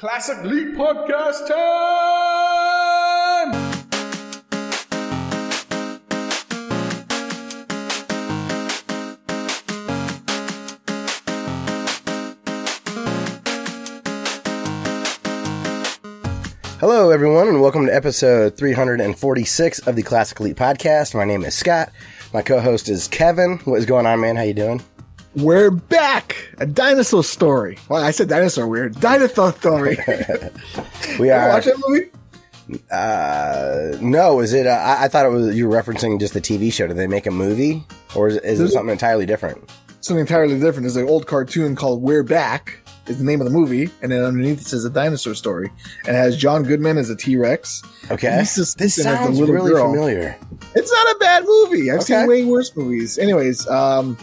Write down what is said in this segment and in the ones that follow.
Classic Elite Podcast time! Hello, everyone, and welcome to episode 346 of the Classic Elite Podcast. My name is Scott. My co-host is Kevin. What is going on, man? How you doing? We're back. A dinosaur story. Well, I said dinosaur weird. Dinosaur story. We are. watch that movie? Uh, no, is it? Uh, I, I thought it was you were referencing just the TV show. Did they make a movie, or is, is it something entirely different? Something entirely different. There's an old cartoon called We're Back. Is the name of the movie, and then underneath it says a dinosaur story, and it has John Goodman as a T Rex. Okay, Lisa this sounds really girl. familiar. It's not a bad movie. I've Okay. seen way worse movies. Anyways, um,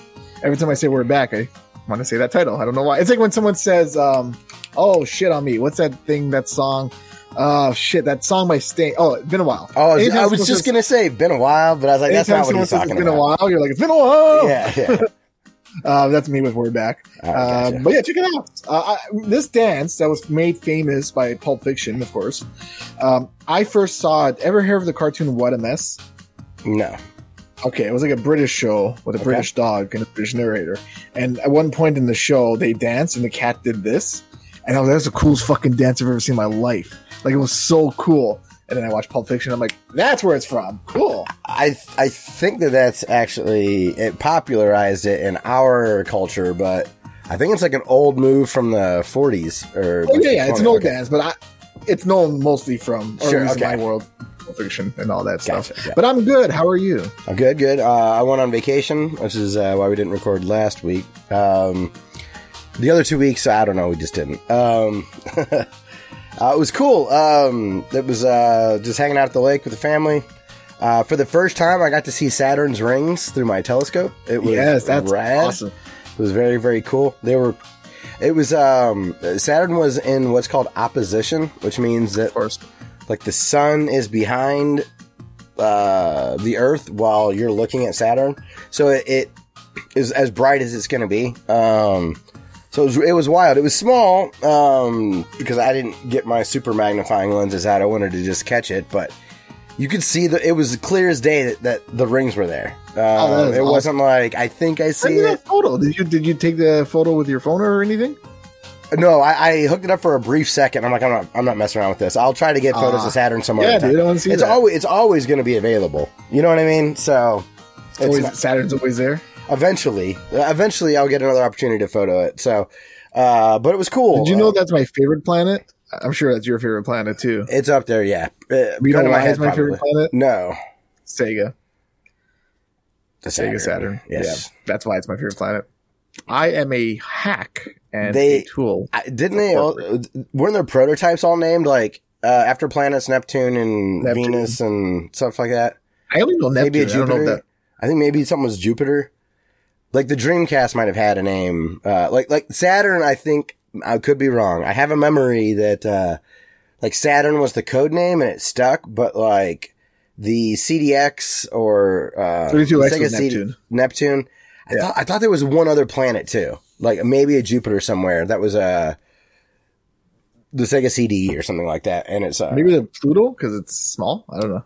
every time I say We're Back, I want to say that title. I don't know why. It's like when someone says, um, "Oh shit on me." What's that thing? That song? Oh shit! That song by Sting. Oh, it's been a while. Oh, I was, Anytime I was just says- gonna say been a while, but I was like, that's not what he's talking it's been about. a while, you're like, it's been a while. Yeah, yeah. Uh, that's me with Word Back. Right, gotcha. Um, but yeah, check it out. Uh, I, this dance that was made famous by Pulp Fiction, of course. Um, I first saw it. Ever heard of the cartoon What a Mess? no. Okay, it was like a British show with a Okay. British dog and a British narrator. And at one point in the show, they danced and the cat did this. And I was like, that's the coolest fucking dance I've ever seen in my life. Like, it was so cool. And then I watched Pulp Fiction. I'm like, that's where it's from. Cool. I I think that that's actually it popularized it in our culture, but I think it's like an old move from the 40s or Oh, yeah, yeah, it's an old okay. dance, but I, it's known mostly from, Sure, okay. my world, Fiction and all that stuff. Gotcha, yeah. But I'm good. How are you? I'm good, good. Uh, I went on vacation, which is uh, why we didn't record last week. Um, the other two weeks, I don't know, we just didn't. Um, uh, it was cool. Um, it was uh, just hanging out at the lake with the family. Uh, for the first time, I got to see Saturn's rings through my telescope. It was Yes, that's rad. awesome. It was very, very cool. They were. It was um, Saturn was in what's called opposition, which means that Of course. Like the sun is behind uh, the Earth while you're looking at Saturn, so it, it is as bright as it's going to be. Um, so it was, it was wild. It was small um, because I didn't get my super magnifying lenses out. I wanted to just catch it, but you could see that it was clear as day that, that the rings were there. Uh, Oh, it awesome. wasn't like I think I see me it. that photo. Did you did you take the photo with your phone or anything? No, I, I hooked it up for a brief second. I'm like, I'm not, I'm not messing around with this. I'll try to get photos Ah. of Saturn somewhere. Yeah, at a time. dude, I see it's that. always, it's always going to be available. You know what I mean? So, It's always, not- Saturn's always there. eventually, uh, eventually, I'll get another opportunity to photo it. So, uh, but it was cool. Did you know Uh, that's my favorite planet? I'm sure that's your favorite planet too. it's up there? Yeah. Uh, You know why head, it's my favorite planet? No, Sega. the Sega Saturn. Yes. Yeah, that's why it's my favorite planet. I am a hack and They- a tool. Didn't they? All, weren't their prototypes all named like uh, after planets Neptune and Neptune. Venus and stuff like that? I only know maybe Neptune. a I don't know Jupiter. that. I think maybe something was Jupiter. Like the Dreamcast might have had a name. Uh, like like Saturn. I think I could be wrong. I have a memory that uh, like Saturn was the code name and it stuck, but like the CDX or uh, 32X Sega was CD Neptune. Neptune. I Yeah. thought I thought there was one other planet too, like maybe a Jupiter somewhere. That was a the Sega CD or something like that. And it's uh, Maybe the Pluto because it's small. I don't know.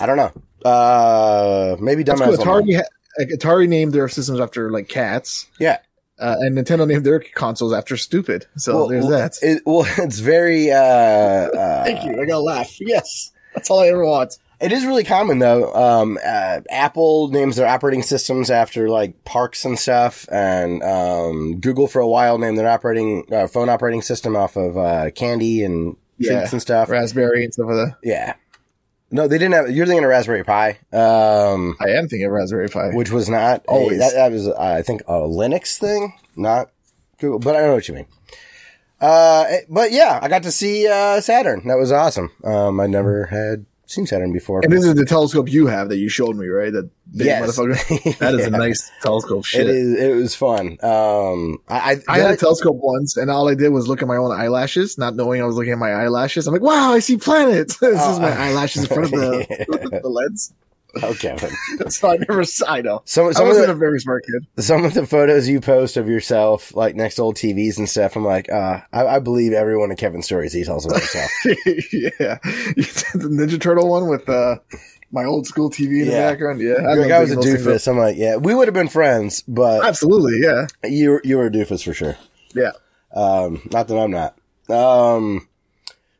I don't know. Uh, maybe dumbass. cool. Atari, ha- like, Atari named their systems after like cats, Yeah. uh, and Nintendo named their consoles after stupid. So Well, there's well, that. It, well, it's very. Uh, uh, Thank you. I gotta laugh. Yes, that's all I ever want. It is really common though. Um, uh, Apple names their operating systems after like parks and stuff, and um, Google for a while named their operating uh, phone operating system off of uh, candy and Yeah. and stuff. Raspberry and stuff like that. Yeah. No, they didn't have. You're thinking of Raspberry Pi, um, I am thinking of Raspberry Pi. which was not a- Always. that, that was, I think, a Linux thing, not Google. But I don't know what you mean. Uh, but yeah, I got to see uh, Saturn. That was awesome. Um, I never had seen Saturn before. And this is the telescope you have that you showed me, right? That big Yes. motherfucker. That is Yeah. a nice telescope. Shit. It is. It was fun. Um, I I had a telescope once, and all I did was look at my own eyelashes, not knowing I was looking at my eyelashes. I'm like, "Wow, I see planets." this is my Oh. eyelashes in front of the, the lens. Oh, Kevin. so I never. I know. Some, I some, of wasn't the, a very smart kid. some of the photos you post of yourself, like next to old TVs and stuff, I'm like, uh, I, I believe every one of Kevin's stories he tells about himself. yeah, the Ninja Turtle one with uh, my old school TV in Yeah. the background. Yeah, You're like, I was a doofus. I'm like, yeah, we would have been friends, but Absolutely, yeah, you you were a doofus for sure. yeah. Um, not that I'm not. Um,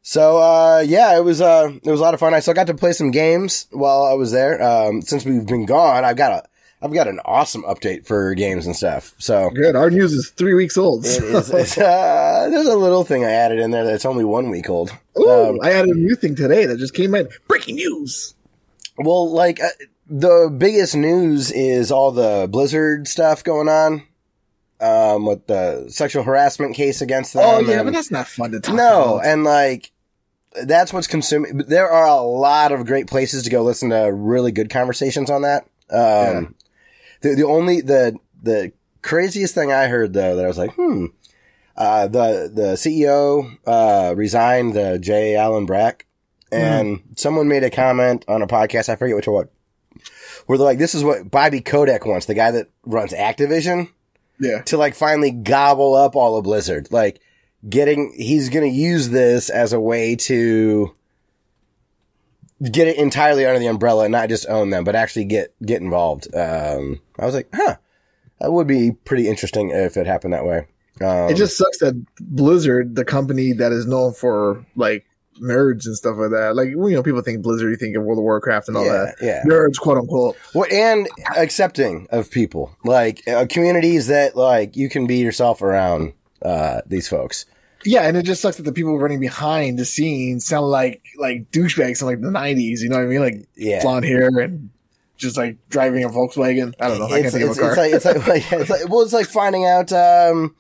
so uh, yeah, it was uh, it was a lot of fun. I still got to play some games while I was there. Um, since we've been gone, I've got a I've got an awesome update for games and stuff. So Good. Our news is three weeks old. it is. It's, uh, there's a little thing I added in there that's only one week old. Ooh, Um, I added a new thing today that just came in. Breaking news. Well, like uh, the biggest news is all the Blizzard stuff going on. Um, with the sexual harassment case against them. Oh yeah, and- but that's not fun to talk no, about. and like that's what's consuming. There are a lot of great places to go listen to really good conversations on that. Um, the the only the the craziest thing I heard though that I was like, hmm, uh, the the CEO uh, resigned, the J. Allen Brack, and someone made a comment on a podcast. I forget which one. Where they're like, this is what Bobby Kotick wants, the guy that runs Activision yeah, to like finally gobble up all of Blizzard. Like getting, he's going to use this as a way to get it entirely under the umbrella and not just own them, but actually get, get involved. Um, I was like, huh, that would be pretty interesting if it happened that way. Um, it just sucks that Blizzard, the company that is known for like nerds and stuff like that, like you know, people think Blizzard, you think of World of Warcraft and all yeah, that. yeah. Nerds, quote unquote. Well, and accepting of people, like uh, communities that like you can be yourself around, uh, these folks. Yeah, and it just sucks that the people running behind the scenes sound like like douchebags from like the '90s. You know what I mean? Like Yeah. blonde hair and just like driving a Volkswagen. I don't know. I can't it's, think it's, of a car. it's like it's like, it's like well, it's like finding out, um,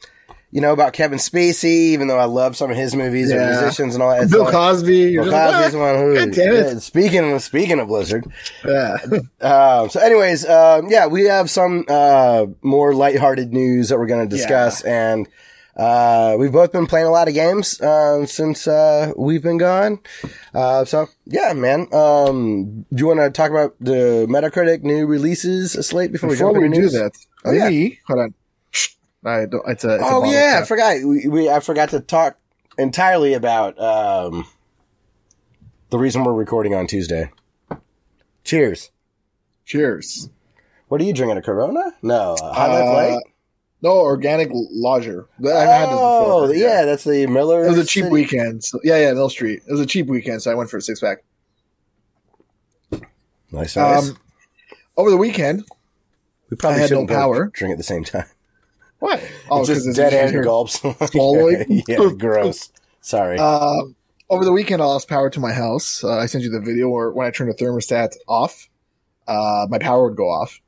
you know, about Kevin Spacey. Even though I love some of his movies and musicians and all that. It's Bill like, Cosby. Bill just like, Cosby's one who. Yeah, speaking of speaking of Blizzard, "Ah." yeah. um, so anyways, um, yeah, we have some uh, more lighthearted news that we're going to discuss, and uh, we've both been playing a lot of games um, since uh, we've been gone. Uh, so yeah, man. Um, do you want to talk about the Metacritic new releases slate before, Before we we jump into do news? that, Oh, yeah. hold on. I don't. It's a. It's Oh bottle yeah, I forgot. We, we I forgot to talk entirely about um, the reason we're recording on Tuesday. Cheers. Cheers. What are you drinking? A Corona? No, a High Life Uh, Light. No organic lager. I've had this Oh, before. yeah, that's the Miller. It was a cheap City- weekend. So, yeah, yeah, Mill Street. It was a cheap weekend, so I went for a six pack. Nice, nice. Um, over the weekend, we probably I had no shouldn't both power. drink at the same time. what? Oh, just it's dead hand gulps. Swallowing? yeah, gross. Sorry. Um, over the weekend, I lost power to my house. Uh, I sent you the video where when I turned the thermostat off, uh, my power would go off.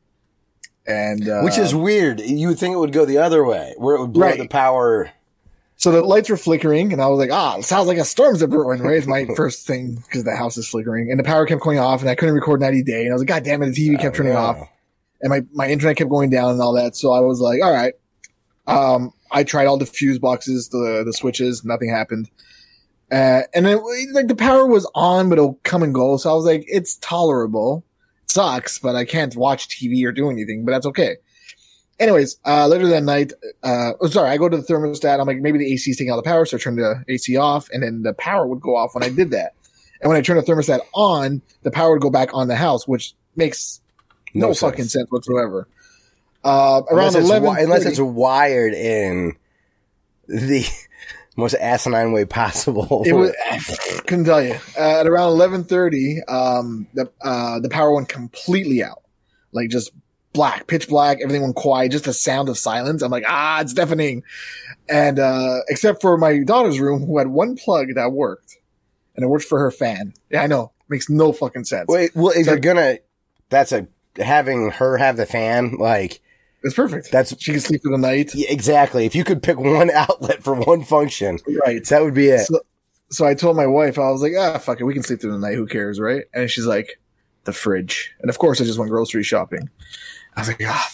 And uh, Which is weird. You would think it would go the other way, where it would blow Right. the power. so the lights were flickering, and I was like, "Ah, it sounds like a storm's a brewing." Right, it's my first thing because the house is flickering, and the power kept going off, and I couldn't record 90 day, and I was like, "God damn it!" The TV kept turning Oh, off, and my, my internet kept going down and all that. So I was like, all right. Um, I tried all the fuse boxes, the the switches, nothing happened. Uh, and then like the power was on, but it'll come and go. So I was like, it's tolerable. Sucks, but I can't watch TV or do anything, but that's okay. Anyways, uh, later that night, uh, oh, sorry, I go to the thermostat. I'm like, maybe the AC is taking all the power. So I turn the AC off and then the power would go off when I did that. And when I turn the thermostat on, the power would go back on the house, which makes no, sense. fucking sense whatsoever. Uh, around unless it's, eleven, wi- unless it's wired in the most asinine way possible. it was couldn't tell you. Uh, at around eleven thirty, um, the uh, the power went completely out, like just black, pitch black. Everything went quiet, just a sound of silence. I'm like, ah, it's deafening. And uh, except for my daughter's room, who had one plug that worked, and it worked for her fan. Yeah, I know, makes no fucking sense. Wait, well, if So- you're gonna, that's a having her have the fan. Like It's perfect. that's she can sleep through the night. yeah, exactly. If you could pick one outlet for one function, Right. that would be it. So, so I told my wife, I was like, ah, fuck it, we can sleep through the night. Who cares, right? And she's like, the fridge. And of course, I just went grocery shopping. I was like, ah,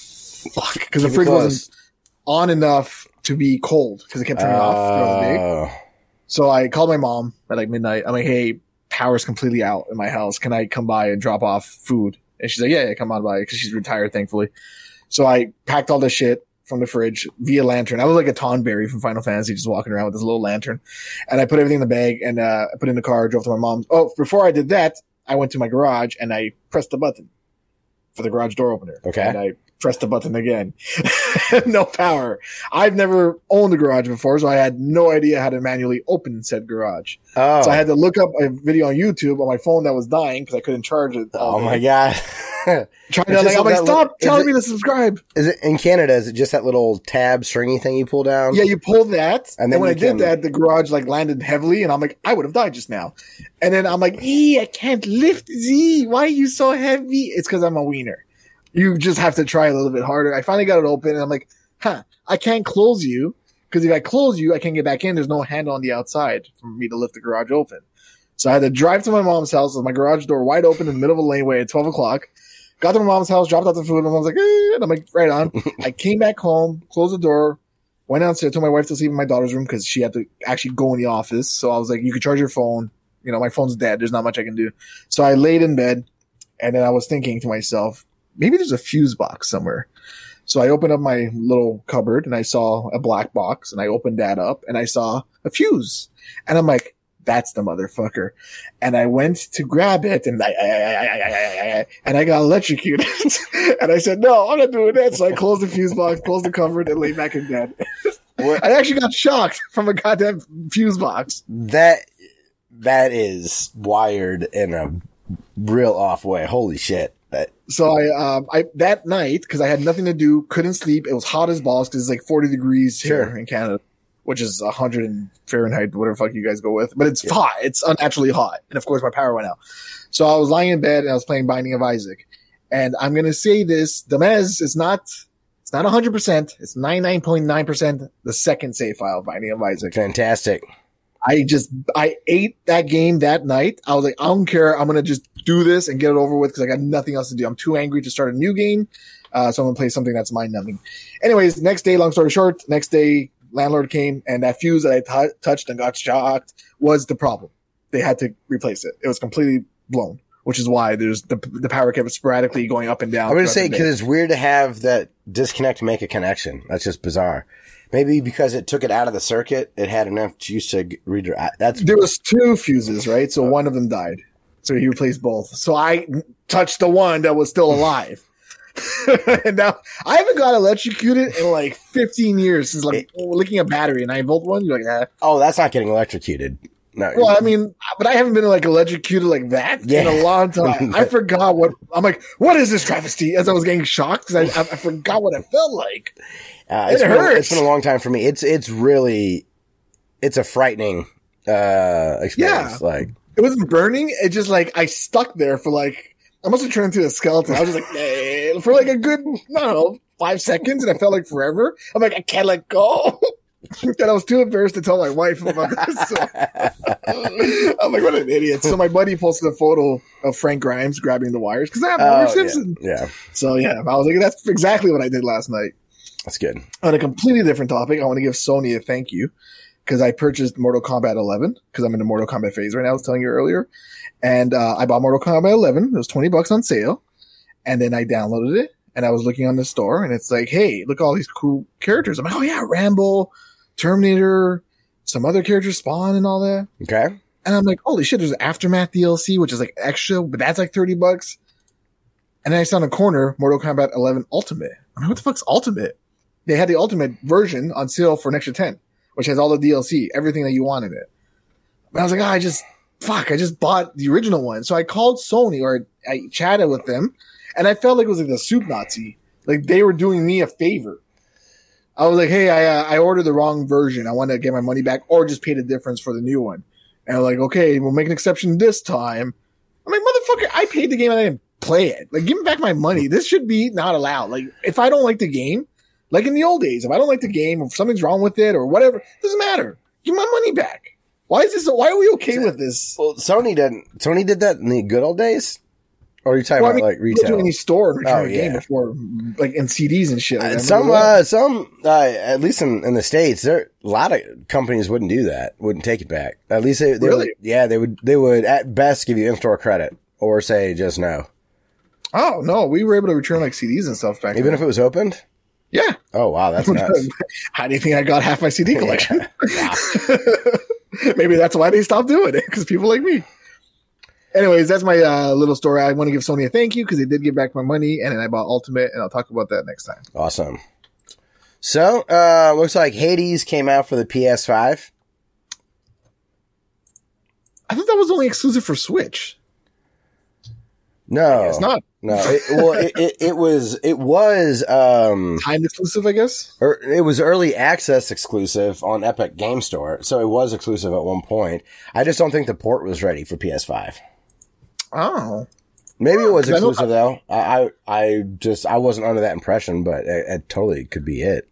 fuck, because the fridge close. wasn't on enough to be cold because it kept turning off throughout the day. Oh. So I called my mom at like midnight. I'm like, hey, power's completely out in my house. Can I come by and drop off food? And she's like, yeah, yeah, come on by because she's retired, thankfully. So I packed all the shit from the fridge via lantern. I was like a Tonberry from Final Fantasy, just walking around with this little lantern. And I put everything in the bag and uh, I put it in the car, drove to my mom's. Oh, before I did that, I went to my garage and I pressed the button for the garage door opener. Okay. And I pressed the button again. no power. I've never owned a garage before, so I had no idea how to manually open said garage. Oh, So I had to look up a video on YouTube on my phone that was dying because I couldn't charge it. oh my god. Trying to like, I'm like, stop is telling it- me to subscribe. is it in Canada? Is it just that little tab stringy thing you pull down? Yeah, you pull that, And and, then when you I did can- that, the garage like landed heavily, and I'm like, I would have died just now. And then I'm like, E, I can't lift Z. Why are you so heavy? It's because I'm a wiener. You just have to try a little bit harder. I finally got it open, and I'm like, huh, I can't close you because if I close you, I can't get back in. There's no handle on the outside for me to lift the garage open. So I had to drive to my mom's house with my garage door wide open in the middle of a laneway at 12 o'clock. Got to my mom's house, dropped out the food, and my mom's like, eh, and I'm like, right on. I came back home, closed the door, went downstairs, told my wife to sleep in my daughter's room because she had to actually go in the office. So I was like, you can charge your phone. You know, my phone's dead. There's not much I can do. So I laid in bed and then I was thinking to myself, maybe there's a fuse box somewhere. So I opened up my little cupboard and I saw a black box and I opened that up and I saw a fuse. And I'm like, that's the motherfucker. And I went to grab it and I, I, I, I, I, I, I and I got electrocuted. and I said, no, I'm not doing that. So I closed the fuse box, closed the cover, and laid back in bed. I actually got shocked from a goddamn fuse box. That that is wired in a real off way. Holy shit! That So I, um, I that night because I had nothing to do, couldn't sleep. It was hot as balls because it's like 40 degrees here Sure. in Canada, which is 100 in Fahrenheit, whatever fuck you guys go with. But it's hot. It's unnaturally hot, and of course my power went out. So I was lying in bed and I was playing Binding of Isaac, and I'm gonna say this: the Mez is not. It's not 100. percent It's 99.9 percent the second save file Binding of Isaac. fantastic. I just I ate that game that night. I was like, I don't care. I'm gonna just do this and get it over with because I got nothing else to do. I'm too angry to start a new game, uh, so I'm gonna play something that's mind numbing. Anyways, next day, long story short, next day, landlord came and that fuse that I t- touched and got shocked was the problem. They had to replace it. It was completely blown, which is why there's the the power kept sporadically going up and down. I'm gonna say because it's weird to have that disconnect to make a connection. That's just bizarre. Maybe because it took it out of the circuit, it had enough juice to redirect. That's there was two fuses, right? So uh. one of them died. So he replaced both. So I touched the one that was still alive. and now I haven't got electrocuted in like 15 years since like licking a battery, and I volt one. You're like, ah. oh, that's not getting electrocuted. No, Well, I mean, but I haven't been like electrocuted like that in a long time. I forgot what I'm like. What is this travesty? As I was getting shocked because I, I, I forgot what it felt like. Uh, It it's been, hurts. It's been a long time for me. It's it's really it's a frightening uh experience. Yeah. Like It wasn't burning. It just like I stuck there for like I must have turned into a skeleton. I was just like eh, for like a good I don't know five seconds, and I felt like forever. I'm like I can't let go. and I was too embarrassed to tell my wife about this. So I'm like, what an idiot. So my buddy posted a photo of Frank Grimes grabbing the wires because I have Homer oh, yeah, yeah, So yeah, I was like, that's exactly what I did last night. that's good. On a completely different topic, I want to give Sony a thank you because I purchased Mortal Kombat 11 because I'm in the Mortal Kombat phase right now. I was telling you earlier, and uh, I bought Mortal Kombat 11. It was 20 bucks on sale, and then I downloaded it. And I was looking on the store, and it's like, hey, look at all these cool characters. I'm like, oh yeah, Rambo, Terminator, some other characters, Spawn, and all that. Okay, And I'm like, holy shit, there's an Aftermath DLC, which is like extra, but that's like 30 bucks. And then I saw in the corner Mortal Kombat 11 Ultimate. I'm like, what the fuck's Ultimate? They had the Ultimate version on sale for an extra 10, which has all the DLC, everything that you want in it. But I was like, oh, I just, fuck, I just bought the original one. So I called Sony or I chatted with them and I felt like it was like the soup Nazi. Like they were doing me a favor. I was like, hey, I, uh, I ordered the wrong version. I want to get my money back or just pay the difference for the new one. And they're like, okay, we'll make an exception this time. I'm like, motherfucker, I paid the game and I didn't play it. Like, give me back my money. This should be not allowed. Like, if I don't like the game, like in the old days, if I don't like the game, if something's wrong with it or whatever, doesn't matter. Give my money back. Why is this? Why are we okay with this? well, Sony didn't. Sony did that in the good old days. Or are you talking Well, I about mean, like you go to retail? any store and return Oh, a game before, like in CDs and shit. Like Uh, some, uh, some, uh, at least in, in the states, there a lot of companies wouldn't do that. Wouldn't take it back. At least they, they Really? would, yeah, they would. They would at best give you in store credit or say just no. Oh no, we were able to return like CDs and stuff back. Even then. if it was opened? Yeah. Oh wow, that's nuts. How do you think I got half my CD collection? Wow. Maybe that's why they stopped doing it because people like me. Anyways, that's my uh, little story. I want to give Sony a thank you because they did give back my money, and then I bought Ultimate, and I'll talk about that next time. Awesome. So, uh, looks like Hades came out for the PS5. I thought that was only exclusive for Switch. No, It's not No, it, well, it, it, it was it was um time exclusive, I guess. er, it was early access exclusive on Epic Game Store, so it was exclusive at one point. I just don't think the port was ready for PS5. Oh, Maybe it was 'Cause I exclusive though. I, I I just I wasn't under that impression, but it, it totally could be it.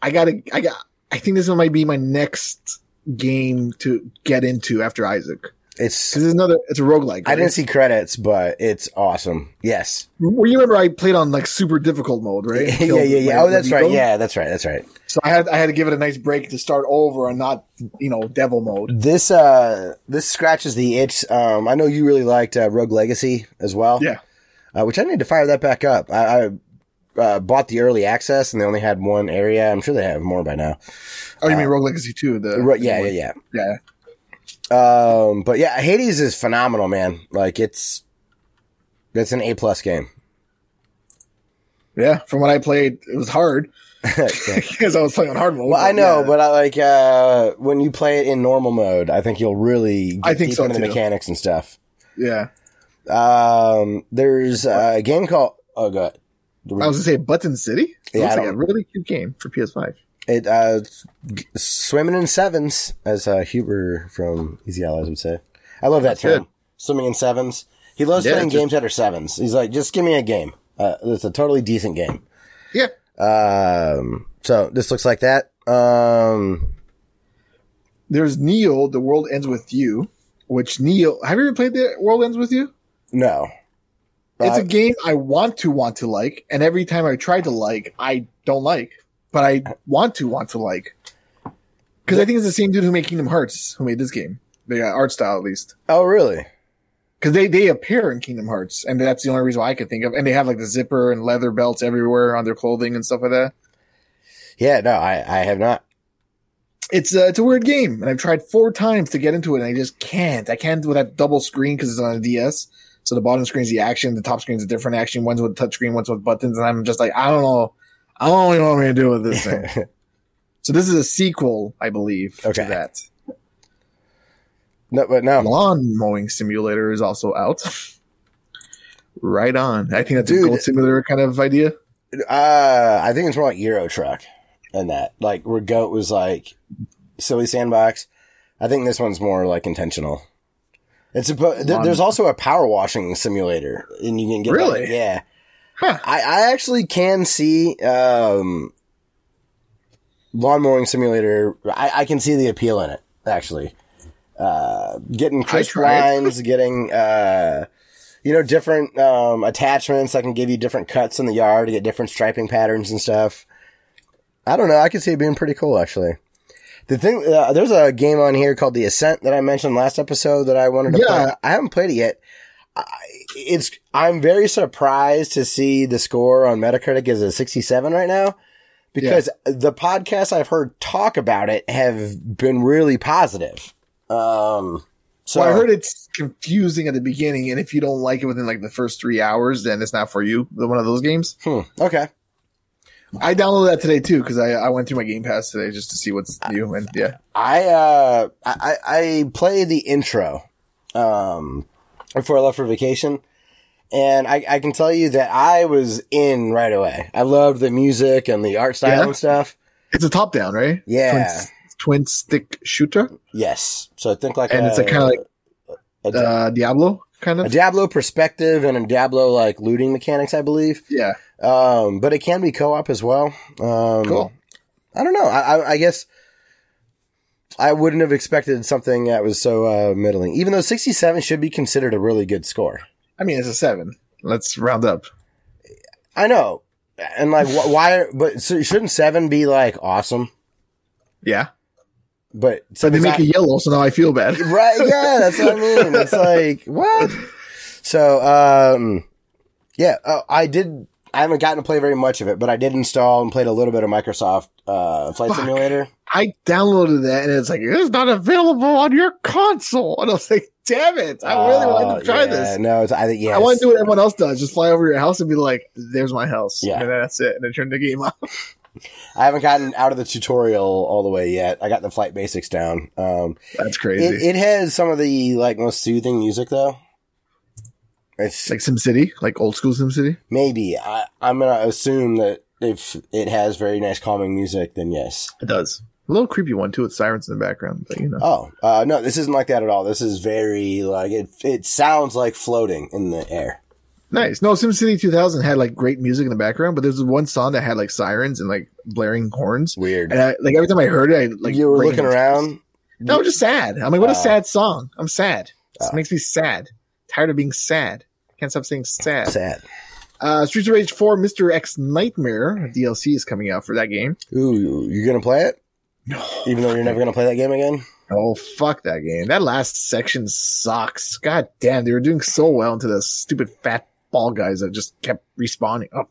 I gotta. I got. I think this one might be my next game to get into after Isaac It's another. It's a roguelike. I didn't see credits, but it's awesome. Yes. Well, you remember I played on like super difficult mode, right? yeah, Killed yeah, yeah. Oh, that's right. Yeah, that's right. That's right. So I had I had to give it a nice break to start over and not you know devil mode. This uh this scratches the itch. Um, I know you really liked uh, Rogue Legacy as well. Yeah. uh, which I need to fire that back up. I, I uh, bought the early access, and they only had one area. I'm sure they have more by now. Oh, you mean Rogue Legacy two? The Right, yeah, yeah, yeah. yeah. Um, but yeah, Hades is phenomenal, man. Like it's it's an A plus game. Yeah, from what I played, it was hard because I was playing on hard mode. Well, I know, yeah. but I like uh, when you play it in normal mode. I think you'll really get I think deep so, into the mechanics and stuff. yeah, Um, there's a game called oh god, I was gonna say Button City. It Yeah, looks like a really cute game for PS5. It uh, g- swimming in sevens, as uh, Huber from Easy Allies would say. I love that That's term, good. swimming in sevens. He loves Yeah, playing just- games that are sevens. He's like, just give me a game. Uh, it's a totally decent game. Yeah, Um, so this looks like that. Um, there's NEO. The World Ends with You. Which NEO? Have you ever played the World Ends with You? no, It's Uh, a game I want to want to like, and every time I try to like, I don't like, but I want to want to like. Because I think it's the same dude who made Kingdom Hearts who made this game. The uh, art style, at least. oh really? Because they, they appear in Kingdom Hearts, and that's the only reason why I could think of. And they have like the zipper and leather belts everywhere on their clothing and stuff like that. Yeah, no, I, I have not. It's a, it's a weird game, and I've tried four times to get into it, and I just can't. I can't with that double screen because it's on a DS. So the bottom screen is the action, the top screen is a different action. One's with touchscreen, one's with buttons, and I'm just like, I don't know. I don't know what you want me to do with this thing. so this is a sequel, I believe, Okay. to that. no, but no, Lawn mowing simulator is also out. right on. I think that's Dude. a goat simulator kind of idea. Uh, I think it's more like Euro Truck and that. Like where Goat was like silly sandbox. I think this one's more like intentional. It's a, th- there's also a power washing simulator, and you can get like- Really? yeah. Huh. I, I actually can see um, lawn mowing simulator. I, I can see the appeal in it. Actually, uh, getting crisp lines, getting uh, you know different um, attachments that can give you different cuts in the yard to get different striping patterns and stuff. I don't know. I can see it being pretty cool actually. The thing, uh, there's a game on here called The Ascent that I mentioned last episode that I wanted to Yeah. play. I haven't played it yet. I, it's I'm very surprised to see the score on Metacritic is a 67 right now because the podcasts I've heard talk about it have been really positive. Um, so well, I heard it's confusing at the beginning, and if you don't like it within like the first three hours, then it's not for you. One of those games. hmm, okay. I downloaded that today too because I, I went through my Game Pass today just to see what's new and yeah. I uh I I played the intro um before I left for vacation and I, I can tell you that I was in right away. I loved the music and the art style Yeah? and stuff. It's a top down, right? Yeah. Twin, twin stick shooter, Yes. So I think like and a, it's a kind of like a, uh, Diablo kind a of. Diablo perspective and a Diablo like looting mechanics, I believe. Yeah, Um, but it can be co-op as well. Um, cool. I don't know. I, I, I guess I wouldn't have expected something that was so uh, middling. Even though 67 should be considered a really good score. I mean, it's a seven. Let's round up. I know, and like wh- why? But so shouldn't seven be like awesome? Yeah, But so they make it yellow, so now I feel bad. right? Yeah, that's what I mean. It's like what? So, um, Yeah, uh, I did. I haven't gotten to play very much of it, but I did install and played a little bit of Microsoft uh, Flight Fuck. Simulator. I downloaded that and it's like it's not available on your console. And I was like, damn it! I really wanted to try Oh, yeah, this. No, it's, I think yeah. I want to do what everyone else does: just fly over your house and be like, "There's my house," Yeah. and then that's it, and then turn the game off. I haven't gotten out of the tutorial all the way yet. I got the flight basics down. Um, That's crazy. it, it has some of the like most soothing music though. It's like SimCity, like old school SimCity. maybe I, I'm gonna assume that if it has very nice calming music, then yes. It does. A little creepy one too, with sirens in the background, but you know. Oh, uh, no, this isn't like that at all. This is very like it. It sounds like floating in the air. Nice. No, SimCity 2000 had like great music in the background, but there's one song that had like sirens and like blaring horns. Weird. And I, like every time I heard it, I like you were looking around. No, just sad. I'm like, what a Oh. sad song. I'm sad. This Oh. makes me sad. Tired of being sad. Can't stop saying sad. Sad. Uh, Streets of Rage 4 Mr. X Nightmare DLC is coming out for that game. Ooh, you're gonna play it? No. Even though you're never gonna play that game again. Oh, fuck that game. That last section sucks. God damn, they were doing so well into the stupid fat ball guys that just kept respawning. Oh,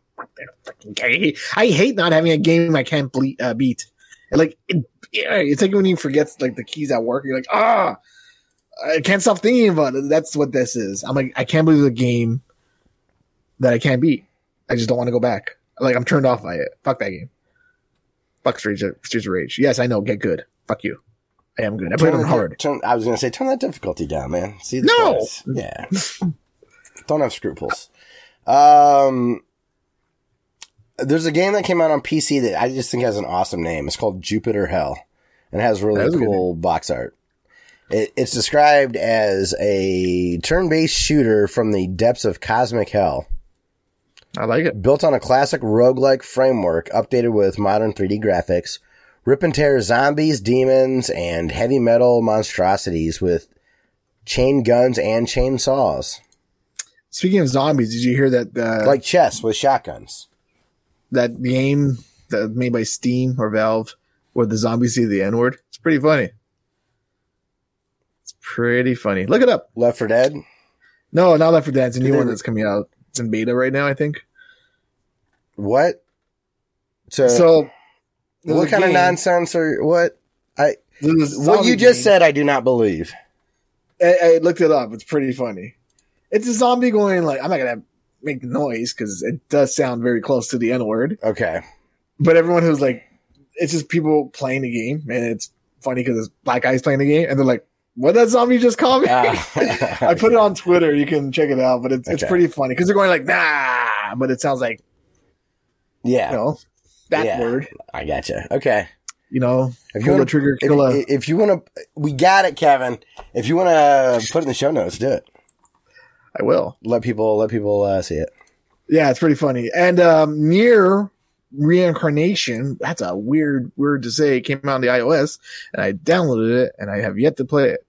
fucking game. I hate not having a game I can't ble- uh, beat. And, like, it, it's like when you forget like the keys at work, you're like, ah, I can't stop thinking about it. That's what this is. I'm like, I can't believe the game that I can't beat. I just don't want to go back. Like, I'm turned off by it. Fuck that game. Fuck Streets of, Streets of Rage. Yes, I know. Get good. Fuck you. I am good. I played on hard. turn- I was gonna say turn that difficulty down, man. See the No! price. Yeah. Don't have scruples. Um, there's a game that came out on PC that I just think has an awesome name. It's called Jupiter Hell, and it has really That is a good cool box art. It, it's described as a turn-based shooter from the depths of cosmic hell. I like it. Built on a classic roguelike framework, updated with modern 3D graphics, rip and tear zombies, demons, and heavy metal monstrosities with chain guns and chainsaws. Speaking of zombies, did you hear that uh, Like chess with shotguns. that game that made by Steam or Valve where the zombies say the N word? It's pretty funny. Pretty funny. Look it up. Left for Dead? No, not Left for Dead. It's a new one that's coming out. It's in beta right now, I think. What? So, so, what kind of game- nonsense or what? I what you just game. said, I do not believe. I, I looked it up. It's pretty funny. It's a zombie going like I'm not gonna make the noise because it does sound very close to the N word. Okay. But everyone who's like, it's just people playing the game, and it's funny because it's black guys playing the game, and they're like, "What that zombie just called me?" Ah. I put it on Twitter. You can check it out, but it's it's pretty funny because they're going like nah, but it sounds like yeah, you know that Yeah. word. I gotcha. Okay. You know, If you the wanna- trigger, If, kill a. if you want to, we got it, Kevin. If you want to put it in the show notes, do it. I will. Let people let people uh, see it. Yeah, it's pretty funny. And um, NieR Reincarnation, that's a weird word to say. It came out on the iOS, and I downloaded it, and I have yet to play it.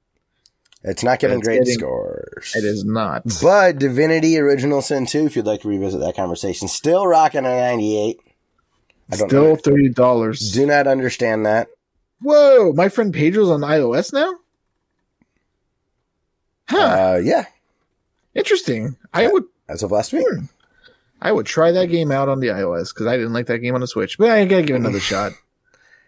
It's not getting It's great getting- scores. It is not. But Divinity Original Sin 2, if you'd like to revisit that conversation, still rocking a 98. I don't Still know. thirty dollars. Do not understand that. Whoa, my friend Pedro's on iOS now. Huh. Uh, yeah, Interesting. I would as of last week. I would try that game out on the iOS because I didn't like that game on the Switch, but I gotta give it another shot.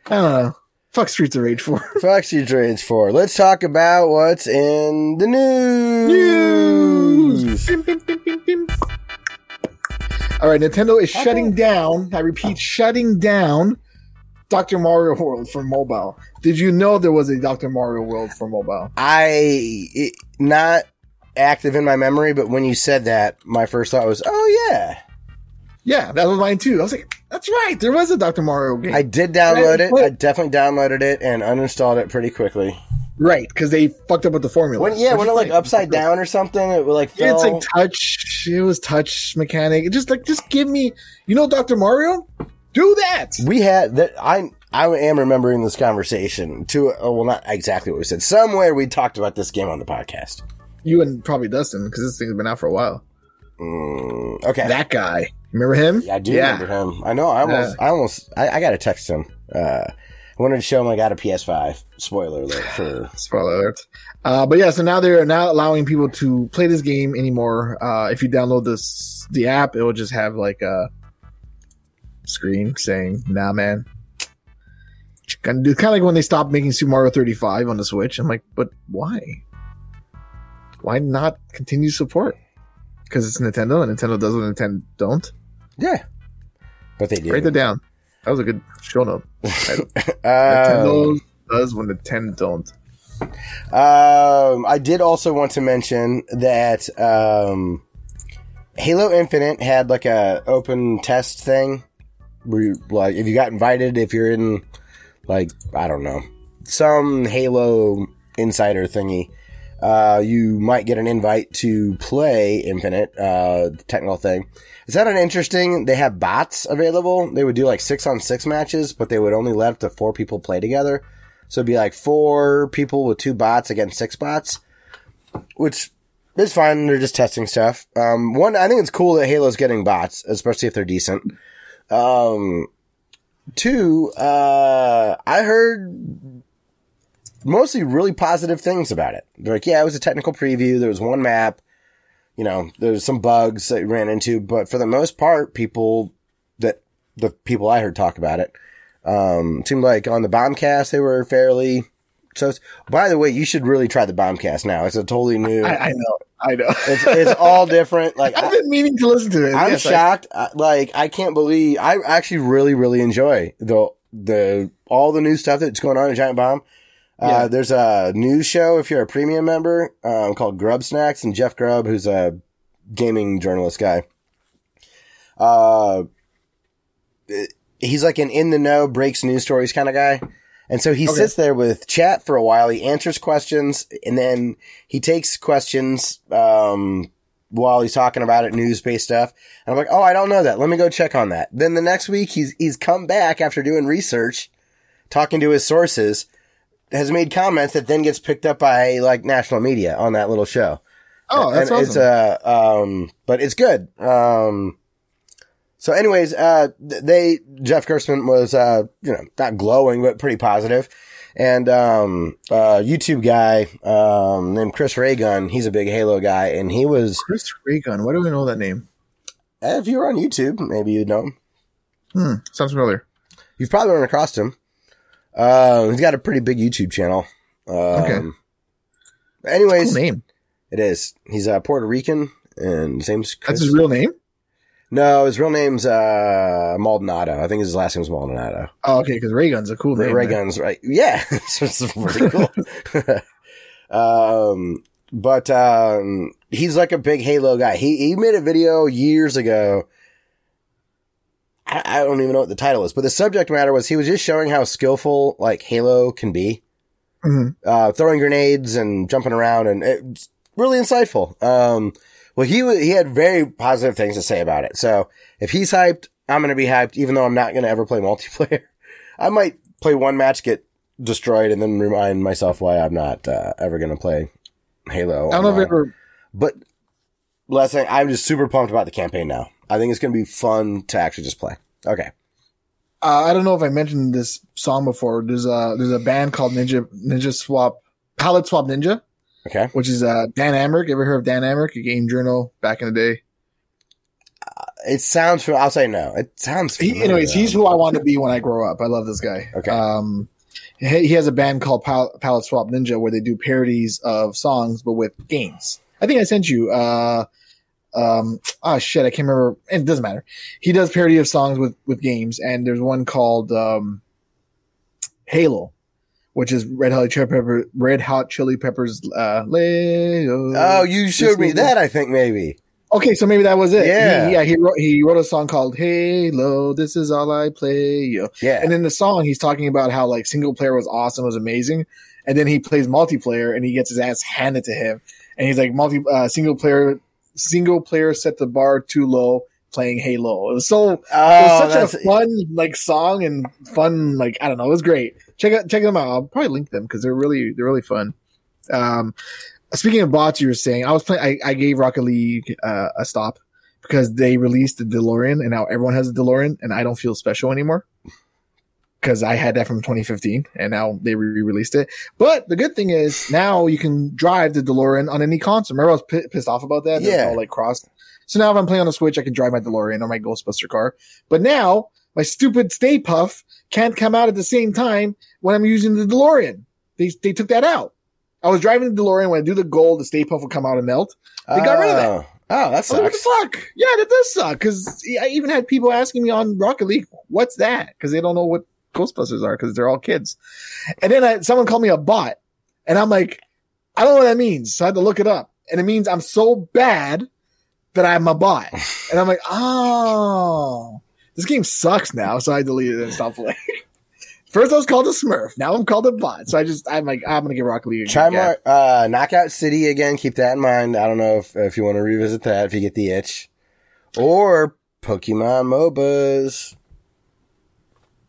I don't know. Fuck Streets of Rage 4. Foxy Rage 4. Let's talk about what's in the news. Bim, bim, bim, bim. All right, Nintendo is shutting down. I repeat, shutting down Dr. Mario World for mobile. Did you know there was a Dr. Mario World for mobile? I it, not active in my memory, but when you said that, my first thought was, "Oh yeah, Yeah, that was mine too. I was like, that's right. There was a Dr. Mario game. I did download it. What? I definitely downloaded it and uninstalled it pretty quickly." right, because they fucked up with the formula. When yeah, when it like upside down or something, it would like fell. It's like touch. It was touch mechanic. Just like, just give me, you know, Dr. Mario? Do that. we had that. I I am remembering this conversation to oh, well, not exactly what we said. Somewhere we talked about this game on the podcast. You and probably Dustin, because this thing's been out for a while. Mm, okay, That guy. Remember him? Yeah, I do remember him. I know. I almost, I almost, I, I got to text him. Uh, I wanted to show him I got a PS5. Spoiler alert for Spoiler alert. Uh, but yeah, so now they're not allowing people to play this game anymore. Uh, if you download this the app, it will just have like a screen saying, "Nah, man." Kind of, kind of like when they stopped making Super Mario 35 on the Switch. I'm like, but why? Why not continue support? Because it's Nintendo, and Nintendo does what Nintendo don't. Yeah, but they did. Write that down. That was a good show note. Um, Nintendo does when Nintendo don't. Um, I did also want to mention that um, Halo Infinite had like a open test thing. Where you, like, if you got invited, if you're in like I don't know some Halo insider thingy, uh, you might get an invite to play Infinite. Uh, the technical thing. Is that an interesting? They have bots available. They would do like six on six matches, but they would only let up to four people play together. So it'd be like four people with two bots against six bots, which is fine. They're just testing stuff. Um, one, I think it's cool that Halo's getting bots, especially if they're decent. Um, two, uh, I heard mostly really positive things about it. They're like, yeah, it was a technical preview. There was one map. You know, there's some bugs that we ran into, but for the most part, people that the people I heard talk about it, um, seemed like on the Bombcast they were fairly. So, by the way, you should really try the Bombcast now. It's a totally new. I, I know. I know. it's it's all different. Like I've been meaning to listen to it. I'm Yes, shocked. I, like I can't believe I actually really really enjoy the the all the new stuff that's going on in Giant Bomb. Uh, Yeah. there's a news show if you're a premium member um, called Grubbsnax, and Jeff Grubb, who's a gaming journalist guy. Uh, he's like an in the know breaks news stories kind of guy. And so he Okay. sits there with chat for a while. He answers questions and then he takes questions, um, while he's talking about it, news based stuff. And I'm like, oh, I don't know that. Let me go check on that. Then the next week he's, he's come back after doing research, talking to his sources, has made comments that then gets picked up by like national media on that little show. Oh, that's And awesome. It's uh, um, but it's good. Um, so, anyways, uh, they Jeff Gerstmann was uh, you know, not glowing, but pretty positive. And um, uh, YouTube guy um, named Chris Raygun, he's a big Halo guy, and he was. Chris Raygun. Why do we know that name? If you were on YouTube, maybe you'd know him. Hmm. Sounds familiar. You've probably run across him. Uh, he's got a pretty big YouTube channel. Um, Okay. Anyways, Cool name. it is. He's uh, Puerto Rican, and his name's Chris. That's his real name. No, his real name's uh, Maldonado. I think his last name's Maldonado. Oh, okay. Because Raygun's a cool Ray, name. Ray man. Guns, right? Yeah, so it's pretty cool. um, but um, he's like a big Halo guy. He he made a video years ago. I, I don't even know what the title is, but the subject matter was he was just showing how skillful like Halo can be, Mhm. uh, throwing grenades and jumping around, and it's really insightful. Um, well, he he had very positive things to say about it. So if he's hyped, I'm going to be hyped, even though I'm not going to ever play multiplayer. I might play one match, get destroyed, and then remind myself why I'm not uh, ever going to play Halo. I don't know if ever. But last thing, I'm just super pumped about the campaign now. I think it's going to be fun to actually just play. Okay. Uh, I don't know if I mentioned this song before. There's a there's a band called Ninja Ninja Swap Palette Swap Ninja, Okay. which is uh, Dan Amrich. Ever heard of Dan Amrich? A game journal back in the day. It sounds. I'll say no. It sounds. He, anyways, he's who I want to be when I grow up. I love this guy. Okay. Um, he, he has a band called Pal- Palette Swap Ninja where they do parodies of songs, but with games. I think I sent you. Uh, um, oh shit, I can't remember. It doesn't matter. He does parody of songs with with games, and there's one called um, Halo, which is Red Hot Chili Pepper, Red Hot Chili Peppers. Uh, Leo. Oh, you showed me that. I think maybe. Okay, so maybe that was it. Yeah. He, yeah. He wrote he wrote a song called Halo. This is all I play. Yo. Yeah. And in the song, he's talking about how like single player was awesome, was amazing, and then he plays multiplayer and he gets his ass handed to him, and he's like multi uh, single player single player set the bar too low playing Halo. It was so it oh, was such a fun like song and fun like I don't know, it was great. Check out check them out. I'll probably link them because they're really they're really fun. Um, speaking of bots, you were saying I was playing. I, I gave Rocket League uh, a stop because they released the DeLorean and now everyone has a DeLorean and I don't feel special anymore. Because I had that from 2015, and now they re-released it. But the good thing is now you can drive the DeLorean on any console. Remember, I was p- pissed off about that. Yeah. no, like cross. So now if I'm playing on the Switch, I can drive my DeLorean or my Ghostbuster car. But now my stupid Stay Puft can't come out at the same time when I'm using the DeLorean. They they took that out. I was driving the DeLorean when I do the goal, the Stay Puft will come out and melt. They got rid of that. Oh, Oh, that was like, what the sucks. fuck? Yeah, that does suck. Because I even had people asking me on Rocket League, "What's that?" Because they don't know what Ghostbusters are because they're all kids. And then I, someone called me a bot, and I'm like, I don't know what that means. So I had to look it up, and it means I'm so bad that I'm a bot. And I'm like, oh, this game sucks now. So I deleted it and stopped playing. First I was called a Smurf. Now I'm called a bot. So I just I'm like I'm gonna get Rocket League. Try again. more, uh, Knockout City again. Keep that in mind. I don't know if, if you want to revisit that if you get the itch, or Pokemon MOBAs.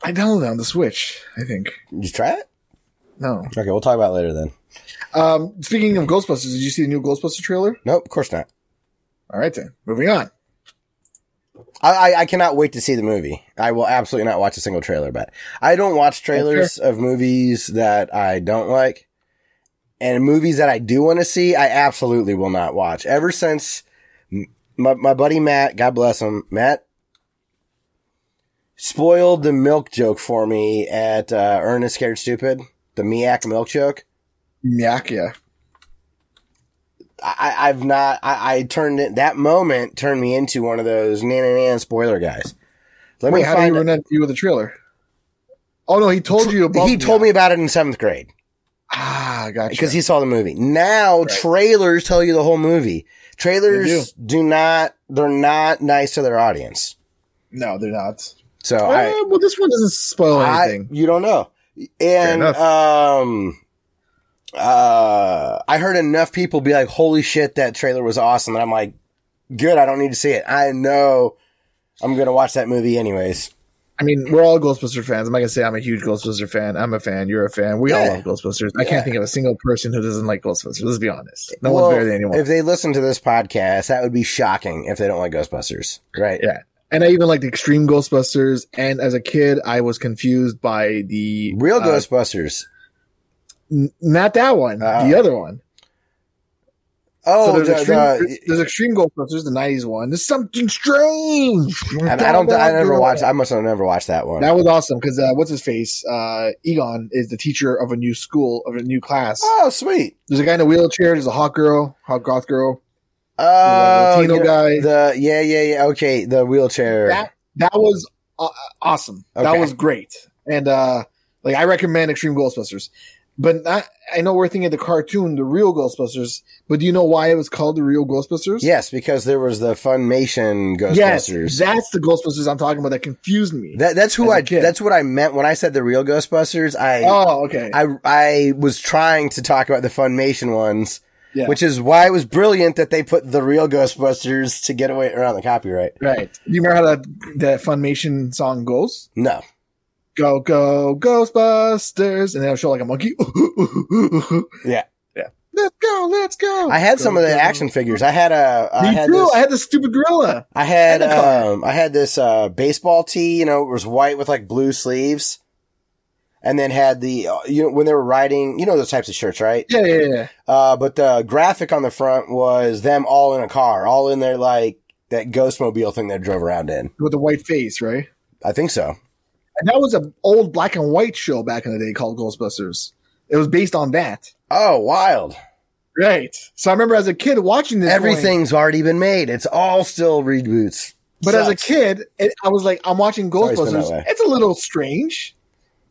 I downloaded it on the Switch. I think Did you try it? no. Okay, we'll talk about it later then. Um, speaking of Ghostbusters, did you see the new Ghostbuster trailer? Nope, of course not. All right then, moving on. I, I, I cannot wait to see the movie. I will absolutely not watch a single trailer, but I don't watch trailers of movies that I don't like. And movies that I do want to see, I absolutely will not watch. Ever since my, my buddy Matt, God bless him, Matt spoiled the milk joke for me at uh, Ernest Scared Stupid, the Miak milk joke. Miak, yeah. I, I've not, I, I turned it, that moment turned me into one of those nan nan nan spoiler guys. Let Wait, me how did he run that to you with the trailer? Oh no, he told you about. he told me about it in seventh grade Ah, gotcha. because he saw the movie. Now Right. trailers tell you the whole movie. Trailers They do. not, they're not nice to their audience. no, they're not. So Uh, I, well, this one doesn't spoil I, anything. you don't know. And, um, uh, I heard enough people be like, holy shit, that trailer was awesome. And I'm like, good. I don't need to see it. I know I'm going to watch that movie anyways. I mean, we're all Ghostbuster fans. I'm not gonna say I'm a huge Ghostbuster fan. I'm a fan. You're a fan. We all love Ghostbusters. I Yeah. can't think of a single person who doesn't like Ghostbusters. Let's be honest. No Well, one's better than anyone. If they listen to this podcast, that would be shocking if they don't like Ghostbusters. Right. Yeah. And I even liked Extreme Ghostbusters. And as a kid, I was confused by the Real uh, Ghostbusters. n- not that one, Oh. the other one. Oh, so there's, the- extreme, the- there's Extreme Ghostbusters, the '90s one. There's something strange. and I don't. I never watched. I must have never watched that one. That was awesome because uh, what's his face? Uh, Egon is the teacher of a new school of a new class. oh, sweet. There's a guy in a wheelchair. There's a hot girl, hot goth girl. Oh, Latino yeah, guy. The yeah, yeah, yeah. Okay, the wheelchair. That that was uh, awesome. That was great. And uh, like I recommend Extreme Ghostbusters. But not, I know we're thinking of the cartoon, the real Ghostbusters. But do you know why it was called the real Ghostbusters? yes, because there was the Filmation Yes, Ghostbusters. that's the Ghostbusters I'm talking about. That confused me. that that's who I. That's what I meant when I said the real Ghostbusters. I oh, okay. I I was trying to talk about the Filmation ones, yeah. which is why it was brilliant that they put the real Ghostbusters to get away around the copyright. right. You remember how that that Filmation song goes? No. Go go Ghostbusters, and they'll show like a monkey. Yeah. yeah. Let's go, let's go. I had Go, some of the go. action figures. I had a. I Me had too. this. I had the stupid gorilla. I had um I had this uh baseball tee, you know, it was white with like blue sleeves. And then had the uh, you know when they were riding, you know those types of shirts, right? Yeah, yeah, yeah. Uh but the graphic on the front was them all in a car, all in their like that Ghostmobile thing they drove around in. With the white face, right? I think so. And that was an old black and white show back in the day called Ghostbusters. It was based on that. Oh, wild. Right. So I remember as a kid watching this. going- Everything's already been made. It's all still reboots. but as a kid, it, I was like, I'm watching always been that Ghostbusters. It's a little strange,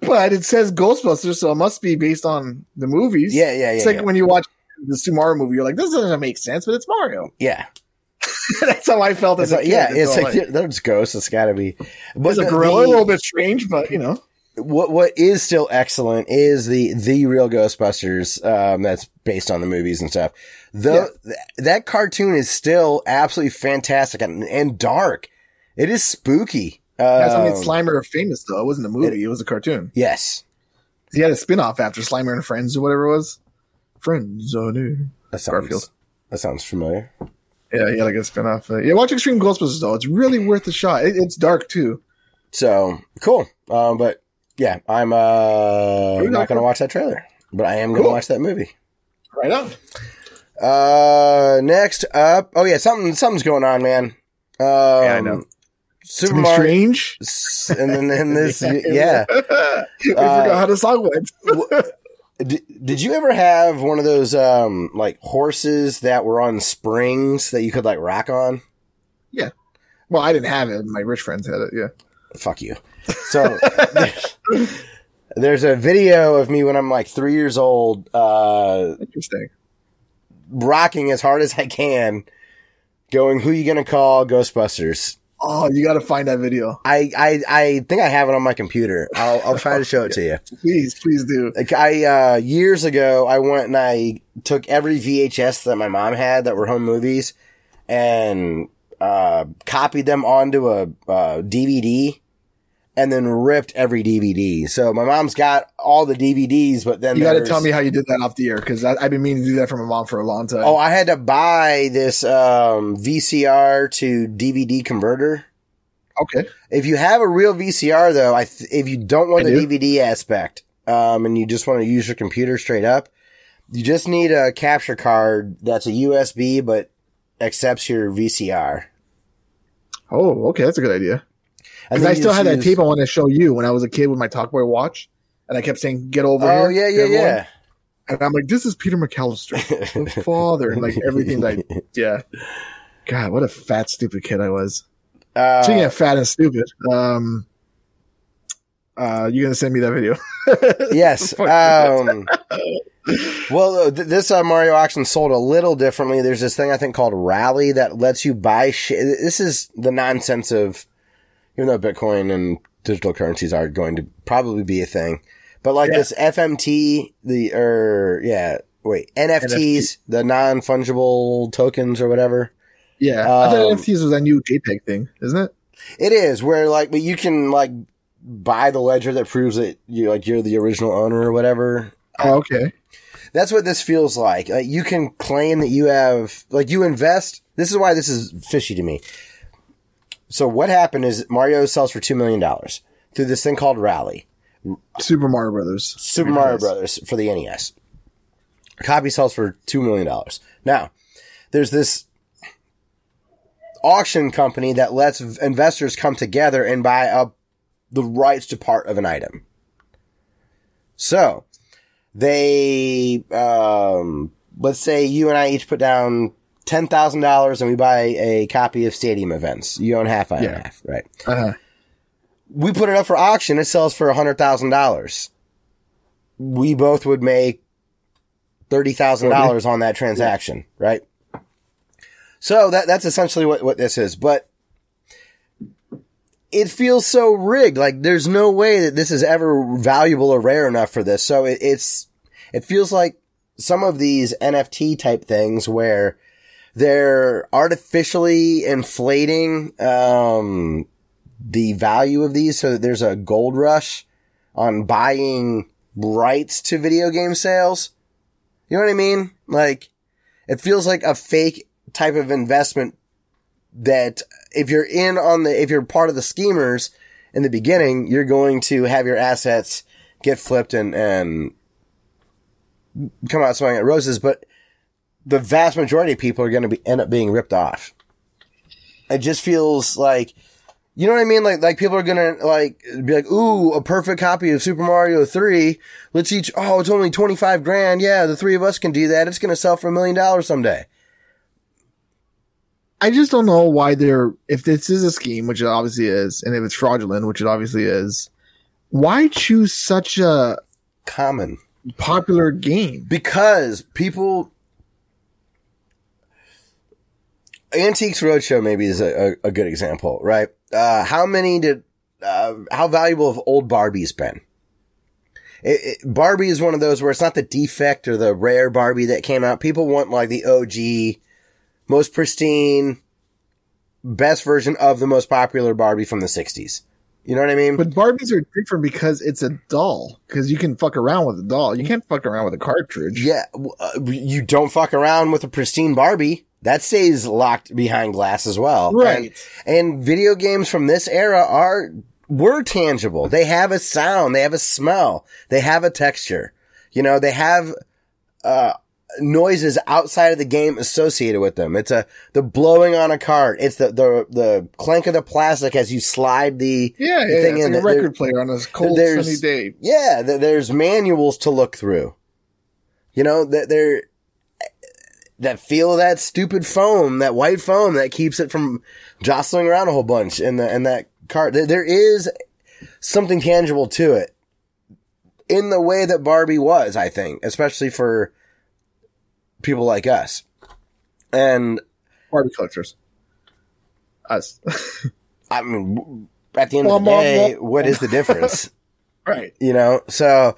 but it says Ghostbusters, so it must be based on the movies. Yeah, yeah, yeah. It's like yeah. when you watch the Super Mario movie, you're like, this doesn't make sense, but it's Mario. yeah. That's how I felt It's as a like, kid. yeah, It's it's all like, there's ghosts. It's got to be. But a the- gorilla, a little bit strange, but you know. what what is still excellent is the the real Ghostbusters um, that's based on the movies and stuff. Though th- that cartoon is still absolutely fantastic and, and dark. It is spooky. That's made Um, Slimer famous, though. It wasn't a movie; it, was a cartoon. yes, He had a spin-off after Slimer and Friends or whatever it was. Friends on it. that sounds Garfield. that sounds familiar. Yeah, he had like a spin-off. Uh, yeah, watch Extreme Ghostbusters though; it's really worth a shot. It, it's dark too. So cool. Um, but yeah, I'm uh not going to watch that trailer, but I am going to watch that movie. Right on. Uh, next up, oh yeah, something something's going on, man. Um, I know. Super Mario, strange. and then this, yeah. I Uh, forgot how the song went. Did, did you ever have one of those um like horses that were on springs that you could like rack on? Yeah. Well, I didn't have it. My rich friends had it. Yeah. Fuck you. So there's, there's a video of me when I'm like three years old, uh, Interesting. rocking as hard as I can, going, "Who you gonna call? Ghostbusters." Oh, you got to find that video. I, I I think I have it on my computer. I'll I'll try to show it to you. Please, please do. Like I uh years ago I went and I took every VHS that my mom had that were home movies and uh copied them onto a uh DVD and then ripped every DVD. So my mom's got all the DVDs but then You got to tell me how you did that off the air because I've been meaning to do that for my mom for a long time. Oh, I had to buy this um VCR to DVD converter. okay. If you have a real VCR though, I th- if you don't want I the do. DVD aspect, um, and you just want to use your computer straight up, you just need a capture card that's a USB but accepts your VCR. Oh, okay. That's a good idea. Because I still had that tape I want to show you when I was a kid with my Talkboy watch, and I kept saying, "Get over Oh here." yeah, to yeah, everyone. yeah. And I'm like, "This is Peter McAllister, the father," and like everything that, yeah. God, what a fat, stupid kid I was. Uh, Speaking of fat and stupid, um, uh, you gonna send me that video? yes. Um, well, uh, th- this uh, Mario auction sold a little differently. There's this thing I think called Rally that lets you buy shit. This is the nonsense of, even though Bitcoin and digital currencies are going to probably be a thing, but like Yeah. this FMT, the or yeah, wait NFTs, the non fungible tokens or whatever. yeah, I thought Um, NFTs was a new JPEG thing, isn't it? It is where like, but you can like buy the ledger that proves that you like you're the original owner or whatever. Oh, okay. That's what this feels like. Like you can claim that you have, like you invest. This is why this is fishy to me. So what happened is Mario sells for two million dollars through this thing called Rally, Super Mario Brothers. Super Mario Brothers for the NES. A copy sells for two million dollars. Now, there's this auction company that lets v- investors come together and buy up the rights to part of an item. So, they, um, let's say you and I each put down ten thousand dollars and we buy a copy of Stadium Events. You own half, I own Yeah. half, right? Uh-huh. we put it up for auction. It sells for a hundred thousand dollars. We both would make thirty thousand dollars on that transaction, right? So that that's essentially what what this is. But it feels so rigged. Like there's no way that this is ever valuable or rare enough for this. So it, it's it feels like some of these NFT type things where they're artificially inflating um, the value of these so that there's a gold rush on buying rights to video game sales. You know what I mean? Like, it feels like a fake type of investment that if you're in on the, if you're part of the schemers in the beginning, you're going to have your assets get flipped and, and come out smelling at roses, but the vast majority of people are going to be, end up being ripped off. It just feels like, you know what I mean? Like, like people are gonna like be like, "Ooh, a perfect copy of Super Mario 3. Let's each, oh, it's only 25 grand. Yeah, the three of us can do that. It's gonna sell for a million dollars someday." I just don't know why they're if this is a scheme, which it obviously is, and if it's fraudulent, which it obviously is, why choose such a Common. popular game? Because people, Antiques Roadshow maybe is a, a, a good example, right? Uh, how many did, uh, how valuable have old Barbies been? It, it, Barbie is one of those where it's not the defect or the rare Barbie that came out. People want like the OG, most pristine, best version of the most popular Barbie from the 60s. You know what I mean? But Barbies are different because it's a doll. Because you can fuck around with a doll. You can't fuck around with a cartridge. Yeah, uh, you don't fuck around with a pristine Barbie. That stays locked behind glass as well. Right. And, and video games from this era are were tangible. They have a sound, they have a smell, they have a texture. You know, they have uh noises outside of the game associated with them. It's a the blowing on a cart. It's the the the clank of the plastic as you slide the Yeah, the yeah. thing It's in like a there- record player on a cold, sunny day. yeah, there's manuals to look through. You know, that they're that feel of that stupid foam, that white foam that keeps it from jostling around a whole bunch in the in that cart. There, there is something tangible to it in the way that Barbie was, I think, especially for people like us. And Barbie cultures. Us. I mean, at the end of the day, what is the difference? right. you know so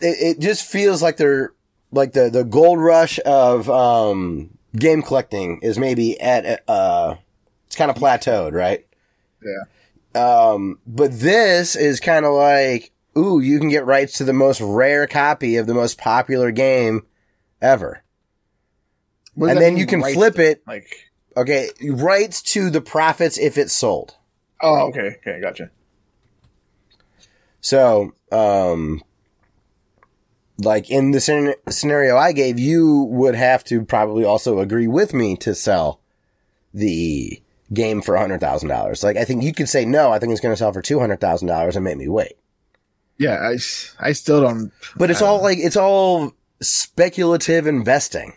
it, it just feels like they're like the the gold rush of um game collecting is maybe at uh it's kind of plateaued right Yeah. um but this is kind of like ooh you can get rights to the most rare copy of the most popular game ever and then you can flip it Like, okay rights to the profits if it's sold oh, okay, okay, I gotcha. So, um, like in the scen- scenario I gave, you would have to probably also agree with me to sell the game for hundred thousand dollars. Like I think you could say no. I think it's going to sell for two hundred thousand dollars and make me wait. Yeah, I, I still don't. But it's all like it's all speculative investing.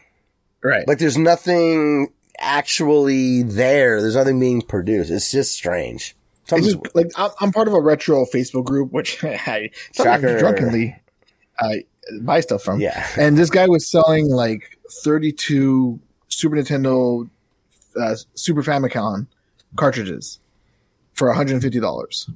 Right. Like there's nothing actually there. There's nothing being produced. It's just strange. Something's- just, like I'm, I'm part of a retro Facebook group, which I sometimes drunkenly I buy stuff from. yeah. And this guy was selling like 32 Super Nintendo, uh, Super Famicom cartridges for 150 dollars.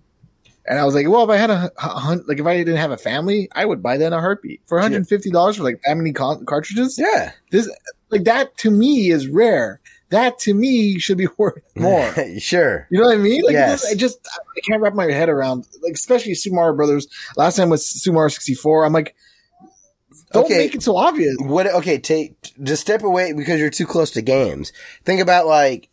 And I was like, well, if I had a, a like if I didn't have a family, I would buy that in a heartbeat for 150 dollars for like that many con- cartridges. Yeah. This like that to me is rare. That to me should be worth more. sure. You know what I mean? Like Yes. I just I can't wrap my head around like especially Super Mario Brothers. Last time was Super Mario 64. I'm like, don't Okay. make it so obvious. What? Okay, take just step away because you're too close to games. Think about like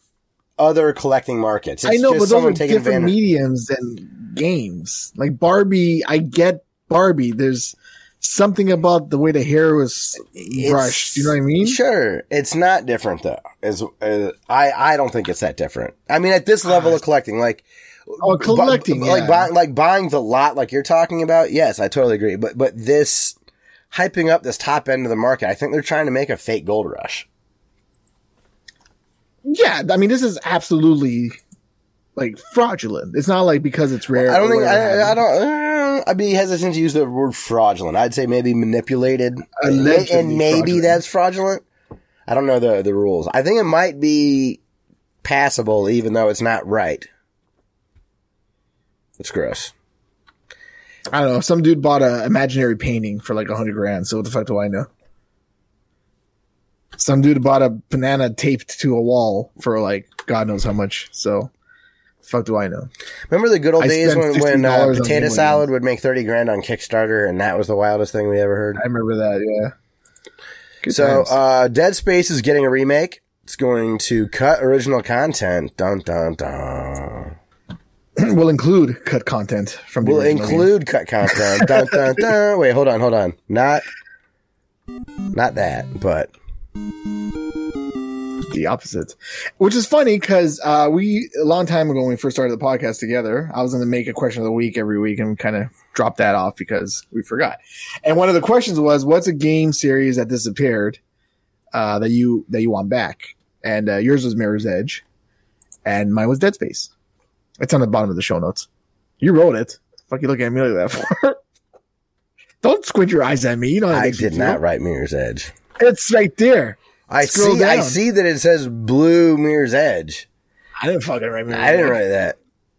other collecting markets. It's I know, but those are different advantage- mediums than games. Like Barbie, I get Barbie. There's something about the way the hair was It's- brushed. You know what I mean? Sure, it's not different though. As uh, I, I don't think it's that different. I mean, at this level of collecting, like Oh, collecting, bu- like buying, like buying the lot, like you're talking about. Yes, I totally agree. But but this hyping up this top end of the market, I think they're trying to make a fake gold rush. Yeah, I mean, this is absolutely like fraudulent. It's not like because it's rare. I don't think I, I don't. Uh, I'd be hesitant to use the word fraudulent. I'd say maybe manipulated, Allegedly and maybe fraudulent. that's fraudulent. I don't know the the rules. I think it might be passable, even though it's not right. It's gross. I don't know. Some dude bought a imaginary painting for like a hundred grand. So what the fuck do I know? Some dude bought a banana taped to a wall for like God knows how much. So, fuck do I know? Remember the good old I days when, when uh, potato salad would make thirty grand on Kickstarter, and that was the wildest thing we ever heard. I remember that. Yeah. Good So, uh, Dead Space is getting a remake. It's going to cut original content. Dun dun dun. will include cut content from the will game. include cut content. dun, dun, dun. Wait, hold on, hold on. Not, not that, but the opposite, which is funny because uh, we a long time ago when we first started the podcast together, I was going to make a question of the week every week and kind of dropped that off because we forgot. And one of the questions was, "What's a game series that disappeared uh, that you that you want back?" And uh, yours was Mirror's Edge, and mine was Dead Space. It's on the bottom of the show notes. You wrote it. Fuck you looking at me like that for? Don't squint your eyes at me. You know I did not feel. write Mirror's Edge. It's right there. I Scroll see. I see that it says Blue Mirror's Edge. I didn't fucking write Mirror's edge. I didn't write that.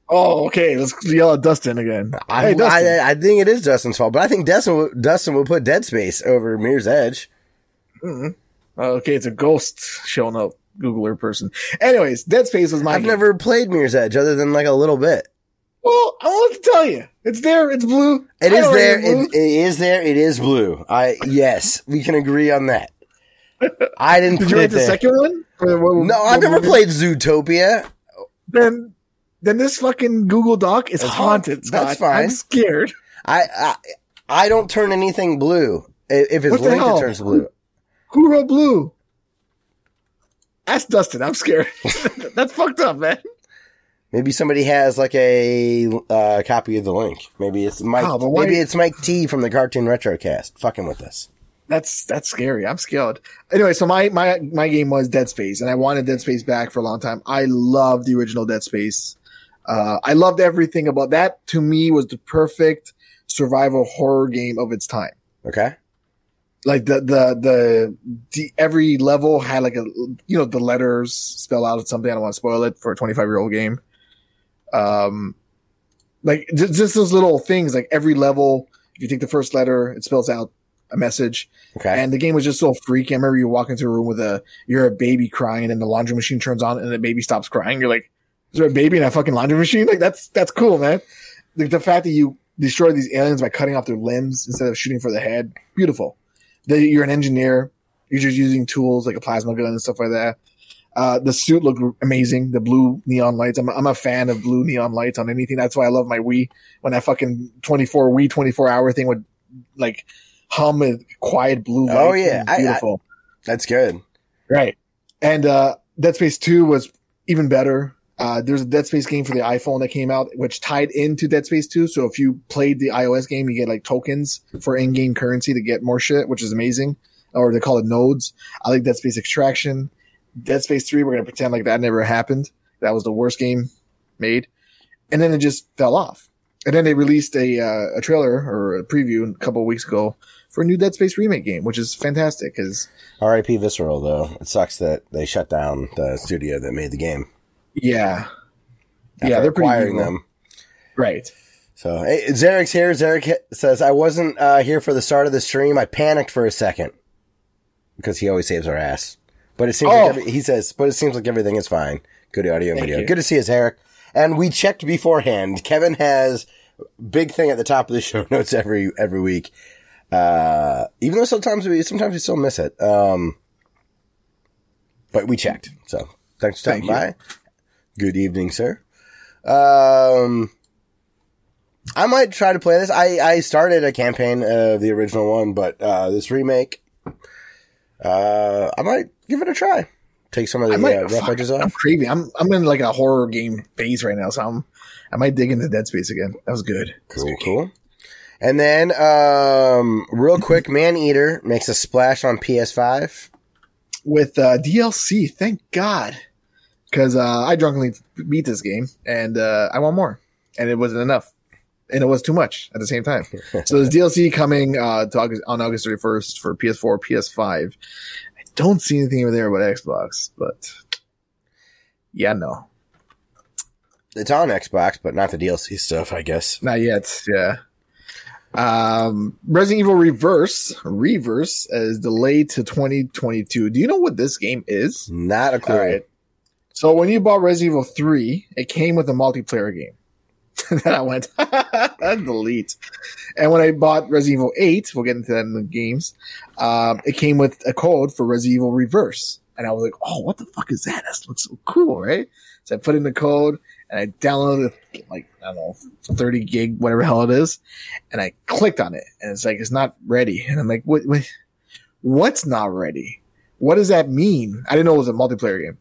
Oh, okay. Let's yell at Dustin again. I, hey, Dustin. I, I think it is Dustin's fault, but I think Dustin will- Dustin will put Dead Space over Mirror's Edge. Mm-mm. Oh, okay, it's a ghost showing up. Googler person. Anyways, Dead Space was my. I've game. never played Mirror's Edge other than like a little bit. Well, I want to tell you, it's there. It's blue. It I is there. It, it is there. It is blue. I yes, we can agree on that. I didn't Did you write it the there. second one? What- No, I've never played Zootopia. Then then this fucking Google Doc is That's haunted. fine. That's fine. I'm scared. I, I I don't turn anything blue. If it's What linked, it turns blue. Who wrote blue? Ask Dustin. I'm scared. That's fucked up, man. Maybe somebody has like a uh, copy of the link. Maybe it's Mike. Oh, maybe it's Mike T from the Cartoon Retrocast fucking with us. That's that's scary. I'm scared. Anyway, so my my my game was Dead Space, and I wanted Dead Space back for a long time. I loved the original Dead Space. Uh, I loved everything about that. To me, was the perfect survival horror game of its time. Okay. Like the the the, the every level had like a you know the letters spell out something. I don't want to spoil it for a 25 year old game. Um, like just, just those little things. Like every level, if you take the first letter, it spells out a message. Okay. And the game was just so freaky. I remember you walk into a room with a you're a baby crying, and the laundry machine turns on, and the baby stops crying. You're like, "Is there a baby in a fucking laundry machine?" Like that's that's cool, man. Like the fact that you destroy these aliens by cutting off their limbs instead of shooting for the head, beautiful. That you're an engineer, you're just using tools like a plasma gun and stuff like that. Uh, the suit looked amazing. The blue neon lights. I'm, I'm a fan of blue neon lights on anything. That's why I love my Wii. When that fucking 24 Wii 24 hour thing would like hum with quiet blue lights. Oh, yeah. Was I- I- beautiful. That's good. right. And uh, Dead Space 2 was even better. Uh, there's a Dead Space game for the iPhone that came out, which tied into Dead Space 2. So if you played the iOS game, you get like tokens for in-game currency to get more shit, which is amazing. Or they call it nodes. I like Dead Space Extraction. Dead Space 3, we're going to pretend like that never happened. That was the worst game made. And then it just fell off. And then they released a, uh, a trailer or a preview a couple weeks ago for a new Dead Space remake game, which is fantastic because R.I.P. Visceral though. It sucks that they shut down the studio that made the game. Yeah, yeah, they're acquiring them. right. So hey, Zarek's here. Zarek says I wasn't uh, here for the start of the stream. I panicked for a second because he always saves our ass. But it seems Oh. like every, he says, but it seems like everything is fine. Good audio and Thank video. you. Good to see us, Eric. And we checked beforehand. Kevin has big thing at the top of the show notes every every week. Uh, even though sometimes we sometimes we still miss it. Um, but we checked. So thanks for stopping Thank by. Good evening, sir. Um, I might try to play this. I, I started a campaign of the original one, but uh, this remake, uh, I might give it a try. Take some of the might, uh, rough fuck, edges I'm off. craving. I'm I'm in like a horror game phase right now, so I'm I might dig into Dead Space again. That was good. That was Cool, good. cool. And then, um, real quick, Maneater makes a splash on PS5. With uh, DLC, thank God, because uh, I drunkenly beat this game and uh, I want more, and it wasn't enough, and it was too much at the same time. so there's DLC coming uh, to August, on August 31st for PS4, PS5. I don't see anything over there about Xbox, but yeah, no, It's on Xbox, but not the DLC stuff, I guess. Not yet. Yeah. Um, Resident Evil Reverse, Reverse is delayed to 2022. Do you know what this game is? Not a clue. Right. So when you bought Resident Evil 3, it came with a multiplayer game. And then I went, delete. And when I bought Resident Evil 8, we'll get into that in the games, um, it came with a code for Resident Evil Reverse. And I was like, oh, what the fuck is that? That looks so cool, right? So I put in the code and I downloaded like, I don't know, 30 gig, whatever hell it is. And I clicked on it and it's like, it's not ready. And I'm like, what, what what's not ready? What does that mean? I didn't know it was a multiplayer game.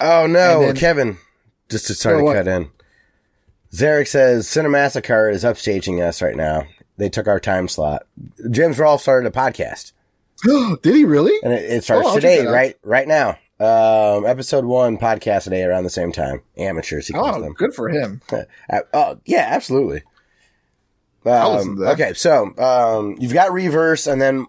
Oh no, then- Kevin. Just to start Oh, to what? cut in. Zarek says Cinemassacre is upstaging us right now. They took our time slot. James Rolfe started a podcast, Did he really? and it, it starts Oh, today, right? Right now. Um, episode one podcast today around the same time. Amateurs, he calls Oh, them. good for him. Uh, oh, yeah, absolutely. Um, okay, so um, you've got reverse, and then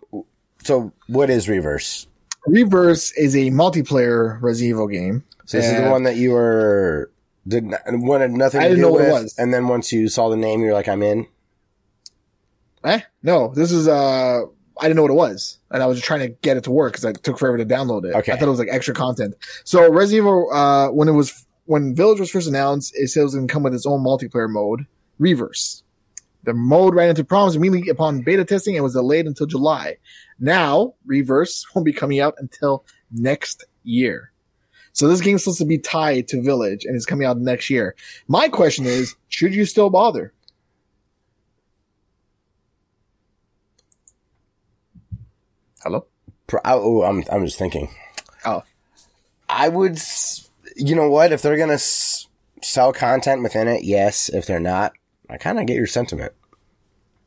so what is reverse? Reverse is a multiplayer Resident Evil game. So this is the one that you were did wanted nothing I to didn't do know what with, it was. and then once you saw the name, you're like, I'm in. Eh? No, this is uh I didn't know what it was, and I was just trying to get it to work because it took forever to download it. Okay. I thought it was like extra content. So Resident Evil, uh, when it was when Village was first announced, it said it was going to come with its own multiplayer mode, Reverse. The mode ran into problems immediately upon beta testing and was delayed until July. Now, Reverse won't be coming out until next year. So this game's supposed to be tied to Village and it's coming out next year. My question is, should you still bother? Hello? Oh, oh, I'm I'm just thinking. Oh. I would. You know what? If they're gonna s- sell content within it, yes. If they're not, I kind of get your sentiment.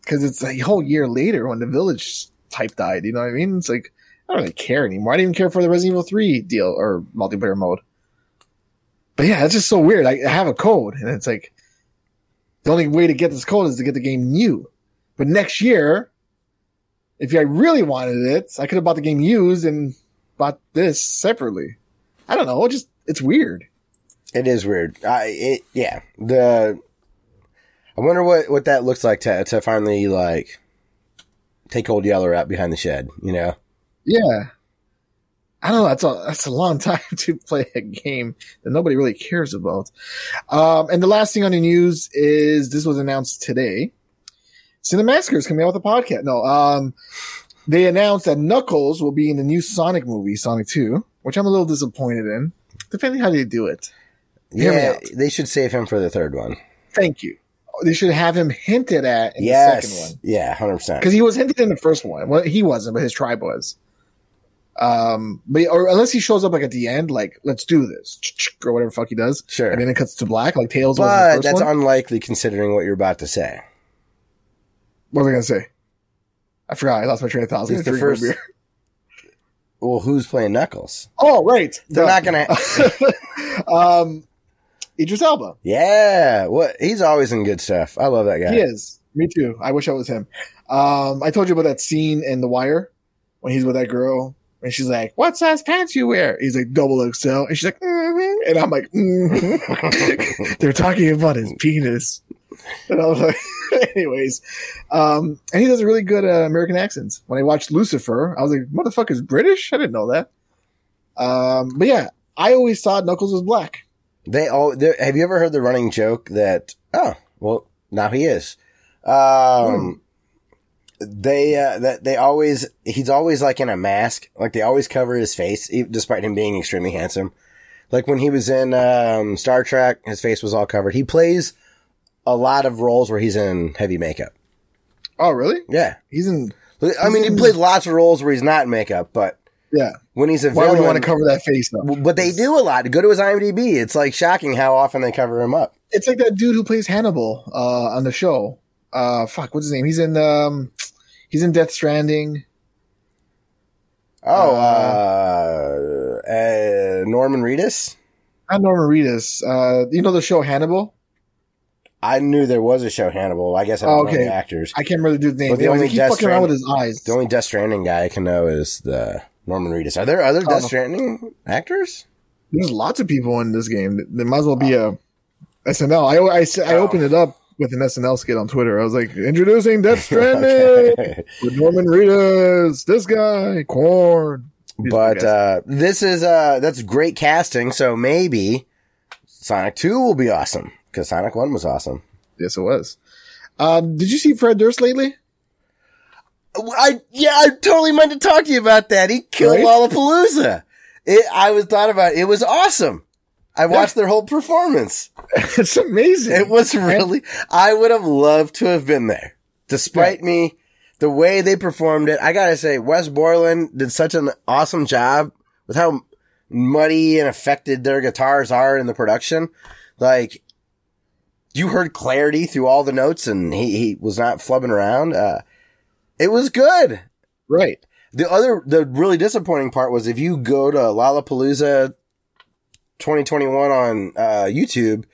Because it's a whole year later when the Village type died. You know what I mean? It's like, I don't really care anymore. I didn't even care for the Resident Evil 3 deal or multiplayer mode. But yeah, it's just so weird. I, have a code and it's like, the only way to get this code is to get the game new. But next year, if I really wanted it, I could have bought the game used and bought this separately. I don't know. It just, it's weird. It is weird. I it yeah. The I wonder what what that looks like to to finally like take old Yeller out behind the shed. You know. Yeah. I don't know. That's a that's a long time to play a game that nobody really cares about. Um, and the last thing on the news is this was announced today. Cinemassacre is coming out with a podcast. No, um, they announced that Knuckles will be in the new Sonic movie, Sonic Two, which I'm a little disappointed in, depending how they do it. Hear Yeah, they should save him for the third one. Thank you. They should have him hinted at in the yes. second one. Yeah, hundred percent. because he was hinted in the first one. Well, he wasn't, but his tribe was. Um, but or unless he shows up like at the end, like let's do this or whatever the fuck he does, Sure. and then it cuts to black, like Tails was in the But that's one. unlikely considering what you're about to say. what was I gonna say? I forgot. I lost my train of thought. It's the first-. Well, who's playing Knuckles? Oh, right. They're Duh. not gonna. um, Idris Elba. yeah, what? He's always in good stuff. I love that guy. He is. Me too. I wish I was him. Um, I told you about that scene in The Wire when he's with that girl and she's like, "What size pants you wear?" He's like, "Double XL," and she's like, mm-hmm. and I'm like, mm-hmm. "They're talking about his penis." And I was like, anyways, um, and he does a really good uh, American accents. When I watched Luther, I was like, "Motherfucker's British." I didn't know that. Um, but yeah, I always thought Knuckles was black. They all. Have you ever heard the running joke that? Oh, well, now he is. Um, they uh, that they always he's always like in a mask. Like they always cover his face, despite him being extremely handsome. Like when he was in um, Star Trek, his face was all covered. He plays a lot of roles where he's in heavy makeup. Oh, really? Yeah, He's in. I mean, he plays lots of roles where he's not in makeup, but Yeah. when he's a Why would you want to cover that face though? but they do a lot. Go to his IMDb. It's like shocking how often they cover him up. It's like that dude who plays Hannibal uh, on the show. Uh, fuck, what's his name? He's in um, he's in Death Stranding. Oh, Uh, uh, uh, Norman Reedus. Not Norman Reedus. Uh, you know the show Hannibal? I knew there was a show Hannibal. I guess I don't Oh, know the actors. I can't remember the dude's name. But the only he Death fucking around with his eyes. The only Death Stranding guy I can know is the Norman Reedus. Are there other Oh. Death Stranding actors? There's lots of people in this game. There might as well be a SNL. I I, s- I Oh. opened it up with an SNL skit on Twitter. I was like, introducing Death Stranding with Norman Reedus. This guy, Corn. but uh, this is uh, that's great casting. So maybe Sonic Two will be awesome because Sonic One was awesome. yes, it was. Um, did you see Fred Durst lately? I yeah, I totally meant to talk to you about that. He killed Right? Lollapalooza. It, I was thought about it. It was awesome. I watched their whole performance. it's amazing. It was really. I would have loved to have been there, despite me. The way they performed it, I gotta say, Wes Borland did such an awesome job with how muddy and affected their guitars are in the production. Like, you heard clarity through all the notes, and he he was not flubbing around. Uh, it was good. right. The other, the really disappointing part was if you go to Lollapalooza 2021 on uh, YouTube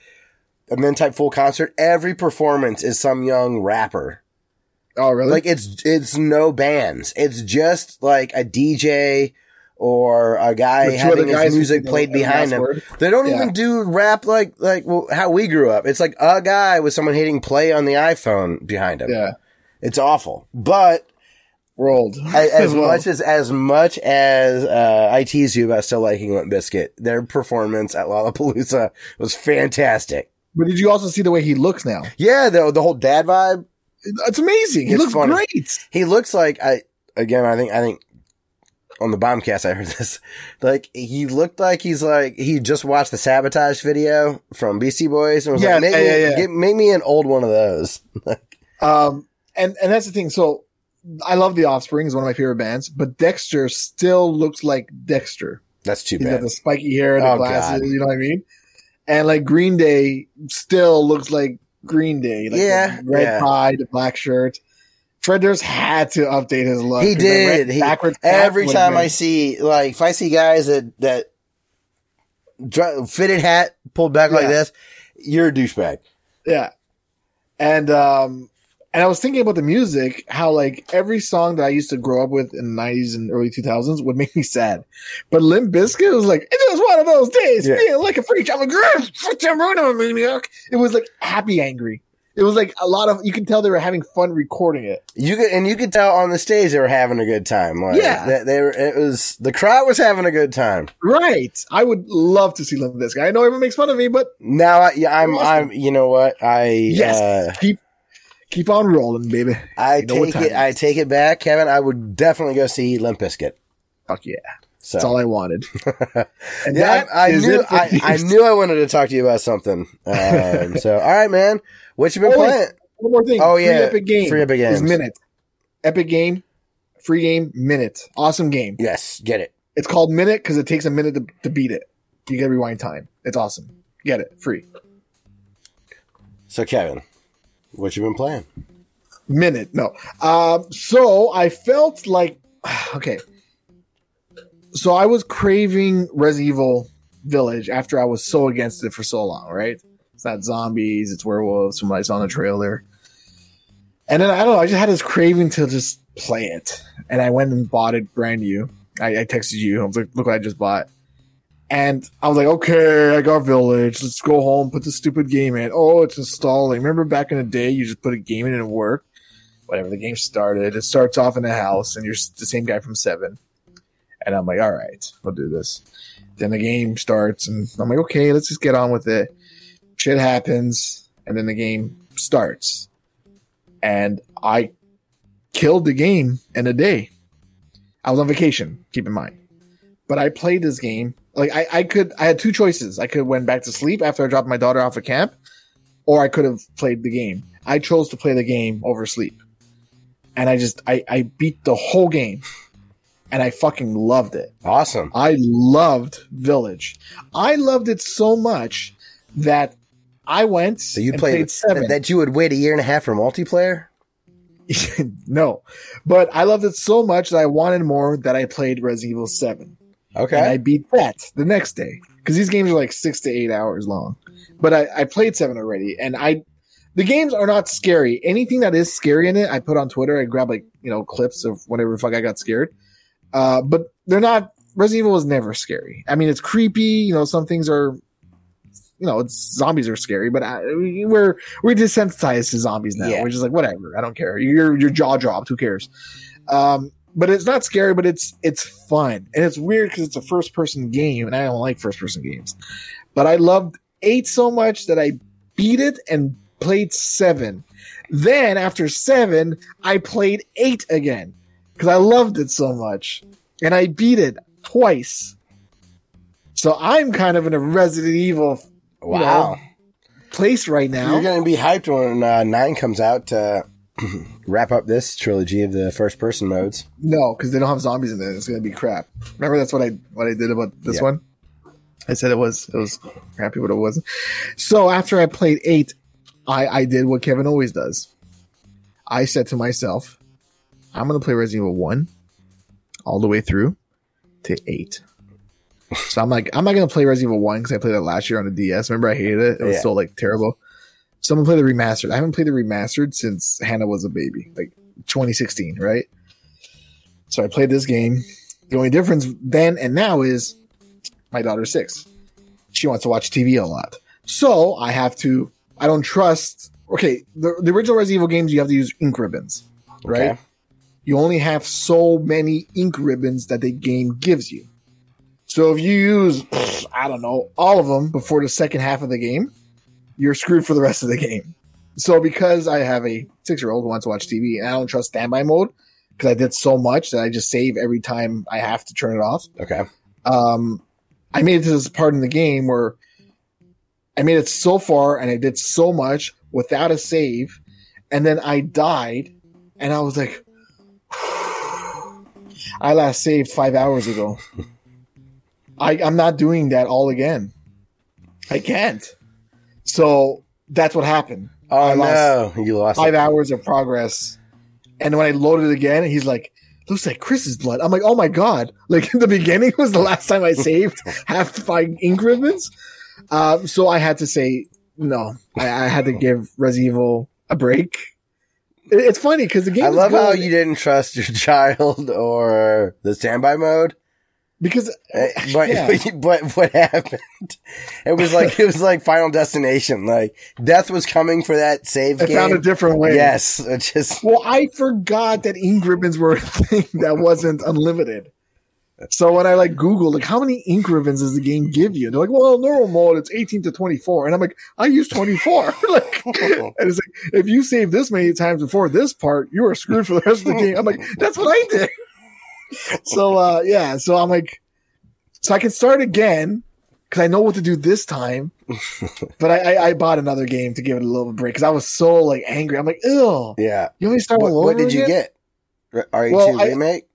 and then type full concert, every performance is some young rapper. Oh, really? Like it's it's no bands. It's just like a DJ or a guy other having his music played behind them. word. They don't Yeah. even do rap like like well, how we grew up. It's like a guy with someone hitting play on the iPhone behind him. yeah. It's awful. But We're as, as well. much as as much as uh, I tease you about still liking Limp Bizkit, their performance at Lollapalooza was fantastic. But did you also see the way he looks now? Yeah, the the whole dad vibe. It's amazing. He It's looks funny. great. He looks like I again. I think I think on the bombcast. I heard this. Like he looked like he's like he just watched the sabotage video from Beastie Boys and was Yeah, like, make, yeah, me, yeah, yeah. Get, make me an old one of those. Um, and and that's the thing. So I love the Offspring; is one of my favorite bands. But Dexter still looks like Dexter. That's too He's got bad. the spiky hair, and the Oh, glasses. God. You know what I mean? And like Green Day still looks like Green Day. Like Yeah, red yeah. tie, the black shirt. Fred Durst had to update his look. He did. He, backwards every time I see like if I see guys that that fitted hat pulled back like this, you're a douchebag. Yeah. And um and I was thinking about the music, how like every song that I used to grow up with in the nineties and early two thousands would make me sad. But Limp Bizkit was like, it was one of those days, Yeah. feeling like a freak. I'm maniac. It was like happy angry. It was like a lot of you can tell they were having fun recording it. You could and you could tell on the stage they were having a good time. Like, Yeah. they, they were. It was the crowd was having a good time. Right. I would love to see Limp Bizkit. I know everyone makes fun of me, but Now, I, yeah, I'm. I'm. You know what? I. Yes. Uh, keep on rolling, baby. I You know take it. it I take it back, Kevin. I would definitely go see Limp Bizkit. Fuck yeah. So That's all I wanted. And yeah, that I, I knew. I, I knew I wanted to talk to you about something. Um, so, all right, man. What you been Oh, playing? One more thing. Oh, Free yeah. Epic Game. Free Epic is Minit. Epic Game. Free game. Minit. Awesome game. Yes, get it. It's called Minit because it takes a minute to, to beat it. You get to rewind time. It's awesome. Get it. Free. So, Kevin, what you been playing? Minit. No. Um, so I felt like okay. So I was craving Resident Evil Village after I was so against it for so long, right? It's not zombies, it's werewolves from what saw the trailer. And then I don't know, I just had this craving to just play it. And I went and bought it brand new. I, I texted you. I was like, look what I just bought. And I was like, okay, I got Village. Let's go home, put the stupid game in. Oh, it's installing. Remember back in the day, you just put a game in and it worked? Whatever, the game started. It starts off in a house, and you're the same guy from Seven. And I'm like, all right, I'll do this. Then the game starts, and I'm like, okay, let's just get on with it. Shit happens, and then the game starts. And I killed the game in a day. I was on vacation, keep in mind. But I played this game. Like I, I could I had two choices. I could went back to sleep after I dropped my daughter off at camp, or I could have played the game. I chose to play the game over sleep. And I just I, I beat the whole game. And I fucking loved it. Awesome. I loved Village. I loved it so much that I went So you played, played seven. that, that you would wait a year and a half for multiplayer? no, but I loved it so much that I wanted more that I played Resident Evil Seven, Okay. and I beat that the next day because these games are like six to eight hours long. But I, I played Seven already, and I the games are not scary. Anything that is scary in it, I put on Twitter. I grab like you know clips of whatever fuck I got scared. Uh, but they're not. Resident Evil was never scary. I mean, it's creepy. You know, some things are. You know, it's zombies are scary, but I, we're we're desensitized to zombies now. Yeah. We're just like whatever. I don't care. Your your jaw dropped. Who cares? Um, but it's not scary, but it's it's fun and it's weird because it's a first person game, and I don't like first person games. But I loved eight so much that I beat it and played seven. Then after seven, I played eight again because I loved it so much, and I beat it twice. So I'm kind of in a Resident Evil wow. place right now. You're going to be hyped when uh, 9 comes out to wrap up this trilogy of the first person modes. No, because they don't have zombies in it. It's gonna be crap. Remember that's what I what I did about this Yeah. one. I said it was it was crappy, but it wasn't. So after I played eight, I I did what Kevin always does. I said to myself, I'm gonna play Resident Evil one all the way through to eight. So I'm like, I'm not gonna play Resident Evil one because I played it last year on the DS. Remember, I hated it. It was Yeah. so like terrible. So I'm play the remastered. I haven't played the remastered since Hannah was a baby, like 2016, right? So I played this game. The only difference then and now is my daughter's six. She wants to watch TV a lot. So I have to, I don't trust. Okay, the, the original Resident Evil games, you have to use ink ribbons, right? Okay. You only have so many ink ribbons that the game gives you. So if you use, I don't know, all of them before the second half of the game, you're screwed for the rest of the game. So because I have a six year old who wants to watch TV and I don't trust standby mode, because I did so much that I just save every time I have to turn it off. Okay. Um, I made it to this part in the game where I made it so far and I did so much without a save, and then I died, and I was like, I last saved five hours ago. I, I'm not doing that all again. I can't. So that's what happened. Oh I lost no, you lost Five it. hours of progress. And when I loaded it again, he's like, looks like Chris's blood. I'm like, oh my God. Like in the beginning was the last time I saved half five ink ribbons. Um, so I had to say, no, I, I had to give Res Evil a break. It- It's funny because the game I love how you didn't trust your child or the standby mode. Because Uh, But Yeah. but what happened? It was like it was like Final Destination. Like death was coming for that save I game. found a different way. yes, it just Well, I forgot that ink ribbons were a thing that wasn't unlimited. So when I like Google, like how many ink ribbons does the game give you? They're like, well, normal mode it's eighteen to twenty four, and I'm like, I use twenty four. like, and it's like if you save this many times before this part, you are screwed for the rest of the game. I'm like, that's what I did. So uh, yeah, so I'm like, so I can start again because I know what to do this time. but I, I, I bought another game to give it a little break because I was so like angry. I'm like, ew. yeah. You to start What, all what did you again? get? RE2 Well, I- remake.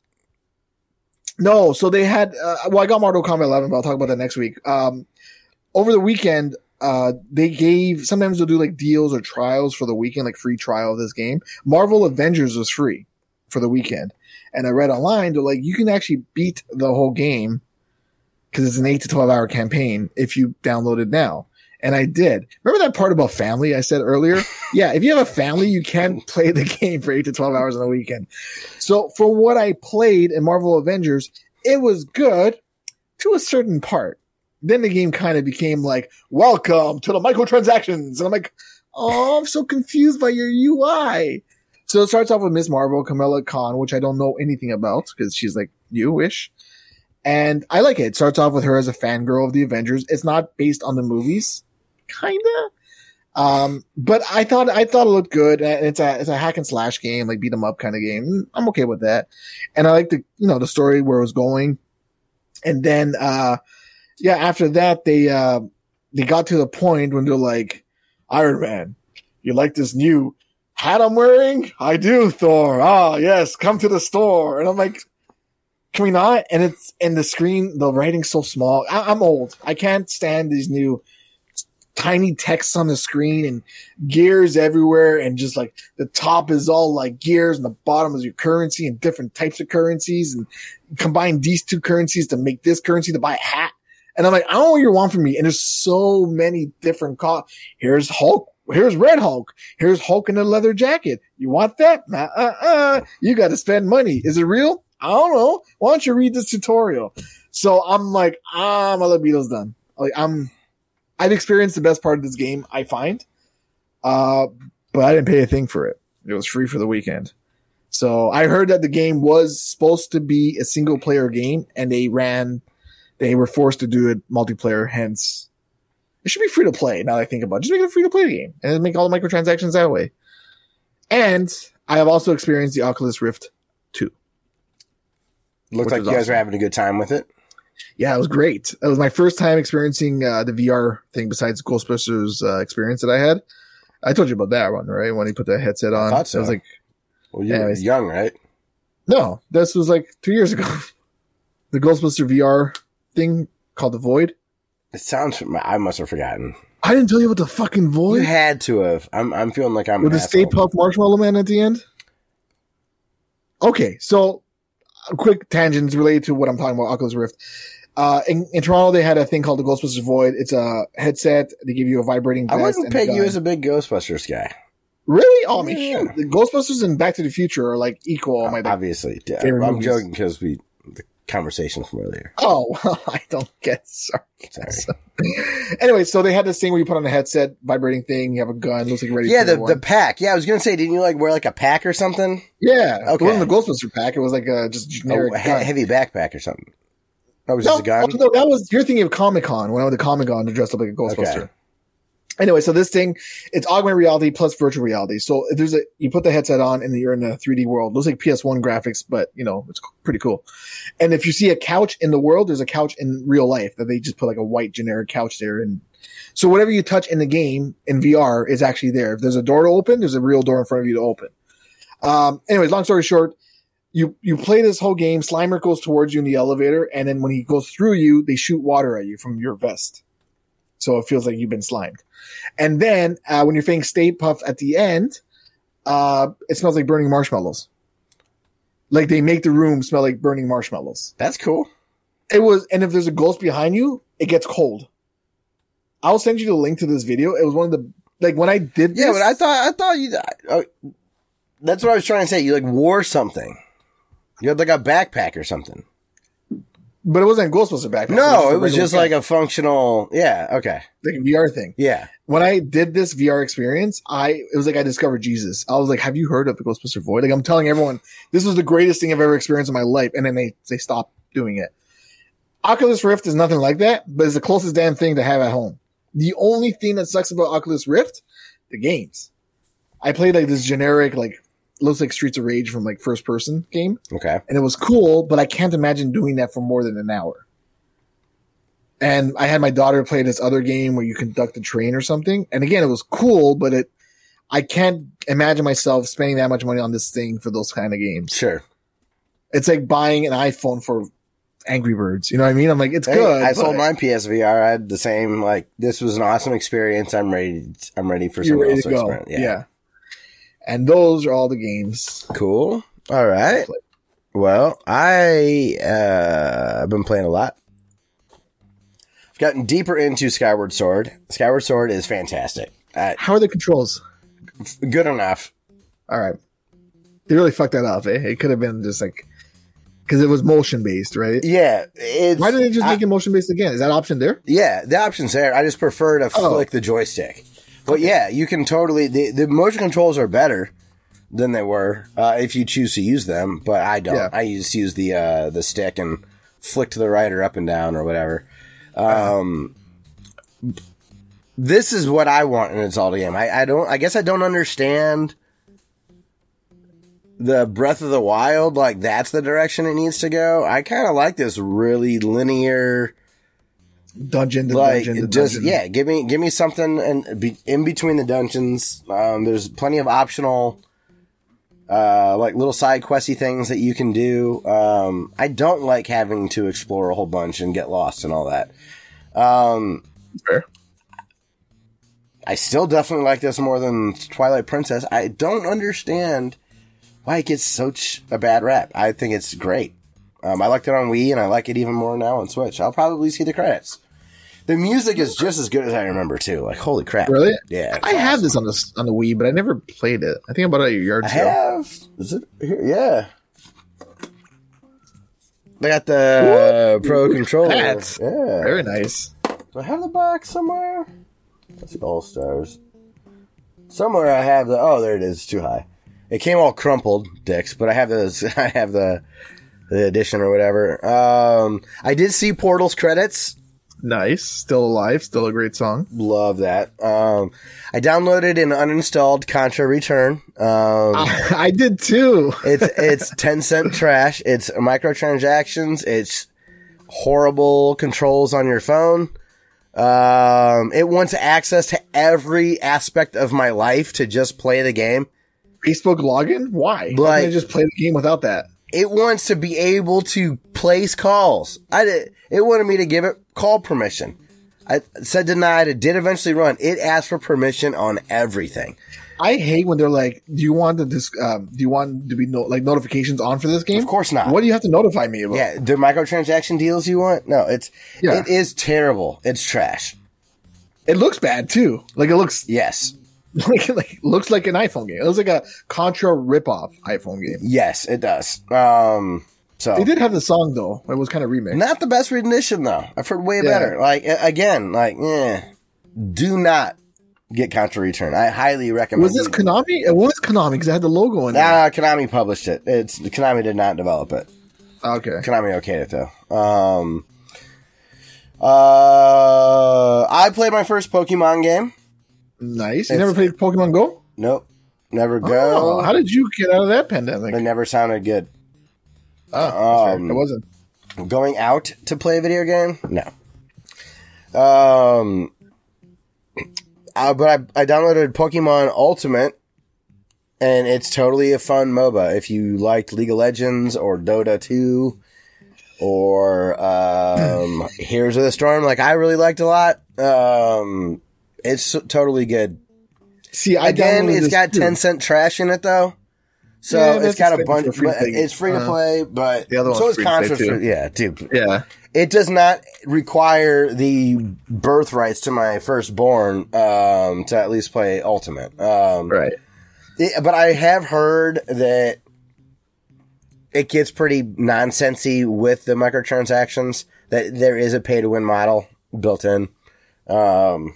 No, so they had. Uh, well, I got Mortal Kombat 11, but I'll talk about that next week. Um, over the weekend, uh, they gave. Sometimes they'll do like deals or trials for the weekend, like free trial of this game. Marvel Avengers was free for the weekend, and I read online they're like you can actually beat the whole game because it's an eight to twelve hour campaign if you download it now. And I did. Remember that part about family I said earlier? yeah, if you have a family, you can play the game for eight to twelve hours on the weekend. So for what I played in Marvel Avengers, it was good to a certain part. Then the game kind of became like, welcome to the microtransactions. And I'm like, oh, I'm so confused by your UI. So it starts off with Miss Marvel, Kamala Khan, which I don't know anything about because she's like you-ish. And I like it. It starts off with her as a fangirl of the Avengers. It's not based on the movies, kinda. Um, but I thought I thought it looked good. It's a it's a hack and slash game, like beat 'em up kind of game. I'm okay with that. And I like the you know the story where it was going. And then uh yeah, after that they uh they got to the point when they're like, Iron Man, you like this new hat I'm wearing? I do, Thor. Ah, yes, come to the store. And I'm like, can we not? And it's and the screen, the writing's so small. I, I'm old. I can't stand these new tiny texts on the screen and gears everywhere and just like the top is all like gears and the bottom is your currency and different types of currencies and combine these two currencies to make this currency to buy a hat. And I'm like, I don't know what you want from me. And there's so many different co- here's Hulk. Here's Red Hulk. Here's Hulk in a leather jacket. You want that? Uh, uh. You got to spend money. Is it real? I don't know. Why don't you read this tutorial? So I'm like, ah, my libido's done. Like I'm, I've experienced the best part of this game. I find, uh, but I didn't pay a thing for it. It was free for the weekend. So I heard that the game was supposed to be a single player game, and they ran, they were forced to do it multiplayer. Hence, it should be free to play. Now that I think about it, just make it a free to play game and make all the microtransactions that way. And I have also experienced the Oculus Rift Looked which like you guys awesome. were having a good time with it. Yeah, it was great. It was my first time experiencing uh, the VR thing besides Ghostbusters uh, experience that I had. I told you about that one, right? When he put the headset on, thought so. I was like, Well, you were Anyways. young, right? no, this was like two years ago. the Ghostbuster VR thing called the Void. It sounds. I must have forgotten. I didn't tell you about the fucking void. You had to have. I'm. I'm feeling like I'm. with the Stay. Puft Marshmallow Man at the end. Okay, so a quick tangents related to what I'm talking about, Oculus Rift. Uh, in, in Toronto, they had a thing called the Ghostbusters Void. It's a headset. They give you a vibrating I wouldn't peg you as a big Ghostbusters guy. Really? Oh, I mean, Yeah. The Ghostbusters and Back to the Future are like equal. on my Obviously, yeah. I'm movies. joking because we conversation from earlier. oh, I don't get sorry. Sorry. anyway, so they had this thing where you put on a headset, vibrating thing. You have a gun, looks like ready. Yeah, the the pack. Yeah, I was gonna say, didn't you like wear like a pack or something? yeah. okay. It wasn't the Ghostbuster pack. It was like a just generic. Oh, a he- heavy backpack or something. That was no, just a gun. no, that was you're thinking of Comic Con when I went to Comic Con to dress up like a Ghostbuster. Okay. Anyway, so this thing, it's augmented reality plus virtual reality. So there's a, you put the headset on and you're in a 3D world. It Looks like PS1 graphics, but you know, it's pretty cool. And if you see a couch in the world, there's a couch in real life that they just put like a white generic couch there. And so whatever you touch in the game in VR is actually there. If there's a door to open, there's a real door in front of you to open. Um, anyways, long story short, you, you play this whole game. Slimer goes towards you in the elevator. And then when he goes through you, they shoot water at you from your vest. So it feels like you've been slimed. And then uh, when you're fighting Stay Puft at the end, uh, it smells like burning marshmallows. Like they make the room smell like burning marshmallows. That's cool. It was, and if there's a ghost behind you, it gets cold. I'll send you the link to this video. It was one of the like when I did. Yeah, this, but I thought I thought you. Uh, that's what I was trying to say. You like wore something. You had like a backpack or something. But it wasn't a Ghostbuster backpack. No, it was regular just like a functional. Yeah. Okay. like a VR thing. Yeah. When I did this VR experience, I it was like I discovered Jesus. I was like, "Have you heard of the Ghostbuster Void?" Like I'm telling everyone, this was the greatest thing I've ever experienced in my life, and then they they stopped doing it. Oculus Rift is nothing like that, but it's the closest damn thing to have at home. The only thing that sucks about Oculus Rift, the games. I played like this generic, like looks like Streets of Rage from like first person game, Okay. and it was cool, but I can't imagine doing that for more than an hour. And I had my daughter play this other game where you conduct a train or something, and again, it was cool, but it, I can't imagine myself spending that much money on this thing for those kind of games. Sure. It's like buying an iPhone for Angry Birds. You know what I mean? I'm like, it's Hey, good. I sold my PSVR. I had the same. Like this was an awesome experience. I'm ready. I'm ready for ready else to experiment. Yeah. And those are all the games. Cool. All right. Well, I uh, I've been playing a lot. I've gotten deeper into Skyward Sword. Skyward Sword is fantastic. Uh, How are the controls? good enough. All right. They really fucked that up, eh? It could have been just like, because it was motion based, right? Yeah. It's, Why didn't they just I- make it motion based again? Is that option there? Yeah, the option's there. I just prefer to Oh. flick the joystick. But yeah, you can totally. The, the motion controls are better than they were uh, if you choose to use them. But I don't. Yeah. I just use the uh, the stick and flick to the right or up and down or whatever. Um, this is what I want in a Zelda game. I, I don't. I guess I don't understand the Breath of the Wild. Like that's the direction it needs to go. I kind of like this really linear Dungeon to like dungeon to just dungeon. yeah give me give me something and be, in between the dungeons um, there's plenty of optional uh, like little side questy things that you can do um, i don't like having to explore a whole bunch and get lost and all that um, Fair. i still definitely like this more than twilight princess i don't understand why it gets such a bad rap i think it's great um, I liked it on Wii, and I like it even more now on Switch. I'll probably see the credits. The music is just as good as I remember too. Like holy crap! Really? Yeah, it's I have this on the on the Wii, but I never played it. I think I bought it at your yard I sale. have. Is it here? Yeah. They got the Pro controller. That's yeah. Very nice. Do I have the box somewhere? Let's see, All Stars. Somewhere I have the. Oh, there it is. Too high. It came all crumpled, dicks. But I have those. I have the the edition or whatever. Um, I did see Portal's credits. Nice. Still alive. Still a great song. Love that. Um, I downloaded and uninstalled Contra Return. Um, I, I did too. it's it's ten cent trash. It's microtransactions. It's horrible controls on your phone. Um, it wants access to every aspect of my life to just play the game. Facebook login? Why? Why can't I just play the game without that? It wants to be able to place calls. I did, it wanted me to give it call permission. I said denied. It did eventually run. It asked for permission on everything. I hate when they're like, "Do you want the dis- um, Do you want to be no- like notifications on for this game?" Of course not. What do you have to notify me about? Yeah, the microtransaction deals you want? No, it's Yeah. it is terrible. It's trash. It looks bad too. Like it looks Yes. like, like looks like an iPhone game. It looks like a Contra ripoff iPhone game. Yes, it does. Um, so They did have the song though. It was kind of remixed. not the best rendition though. I've heard way Yeah. better. Like again, like yeah. do not get Contra Return. I highly recommend. was this you- Konami? It was Konami because it had the logo in there. Nah, Konami published it. It's Konami did not develop it. Okay. Konami okayed it though. Um, uh, I played my first Pokemon game. Nice. You It's- never played Pokemon Go? Nope. Never Oh, go. how did you get out of that pandemic? it never sounded good. Oh. Um, it wasn't. Going out to play a video game? No. Um, uh, but I, I downloaded Pokemon Ultimate, and it's totally a fun MOBA. If you liked League of Legends or Dota 2 or um, Heroes of the Storm, like I really liked a lot, um, it's totally good. See, I Again, downloaded it's this got too. 10 cent trash in it though. So Yeah, it's that's got a bunch. of a free but thing. It's free to Uh, play, but the other so one's is free to play, Contra. too. Free, yeah, dude. Yeah. It does not require the birthrights to my firstborn um, to at least play Ultimate. Um, Right. it- but I have heard that it gets pretty nonsensy with the microtransactions. That there is a pay to win model built in. Um,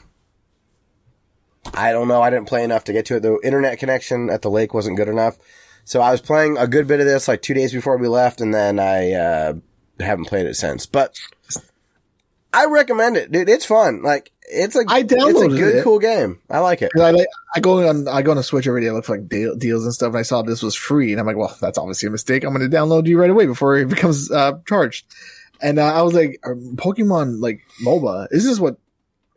I don't know. I didn't play enough to get to it. The internet connection at the lake wasn't good enough. So I was playing a good bit of this like two days before we left, and then I uh, haven't played it since. But I recommend it, dude. It's fun. Like it's a I it's a good, it. cool game. I like it. I like I go on I go on a Switch every day. I look for like deal, deals and stuff, and I saw this was free, and I'm like, well, that's obviously a mistake. I'm going to download you right away before it becomes uh, charged. And uh, I was like, Pokemon like MOBA? Is this what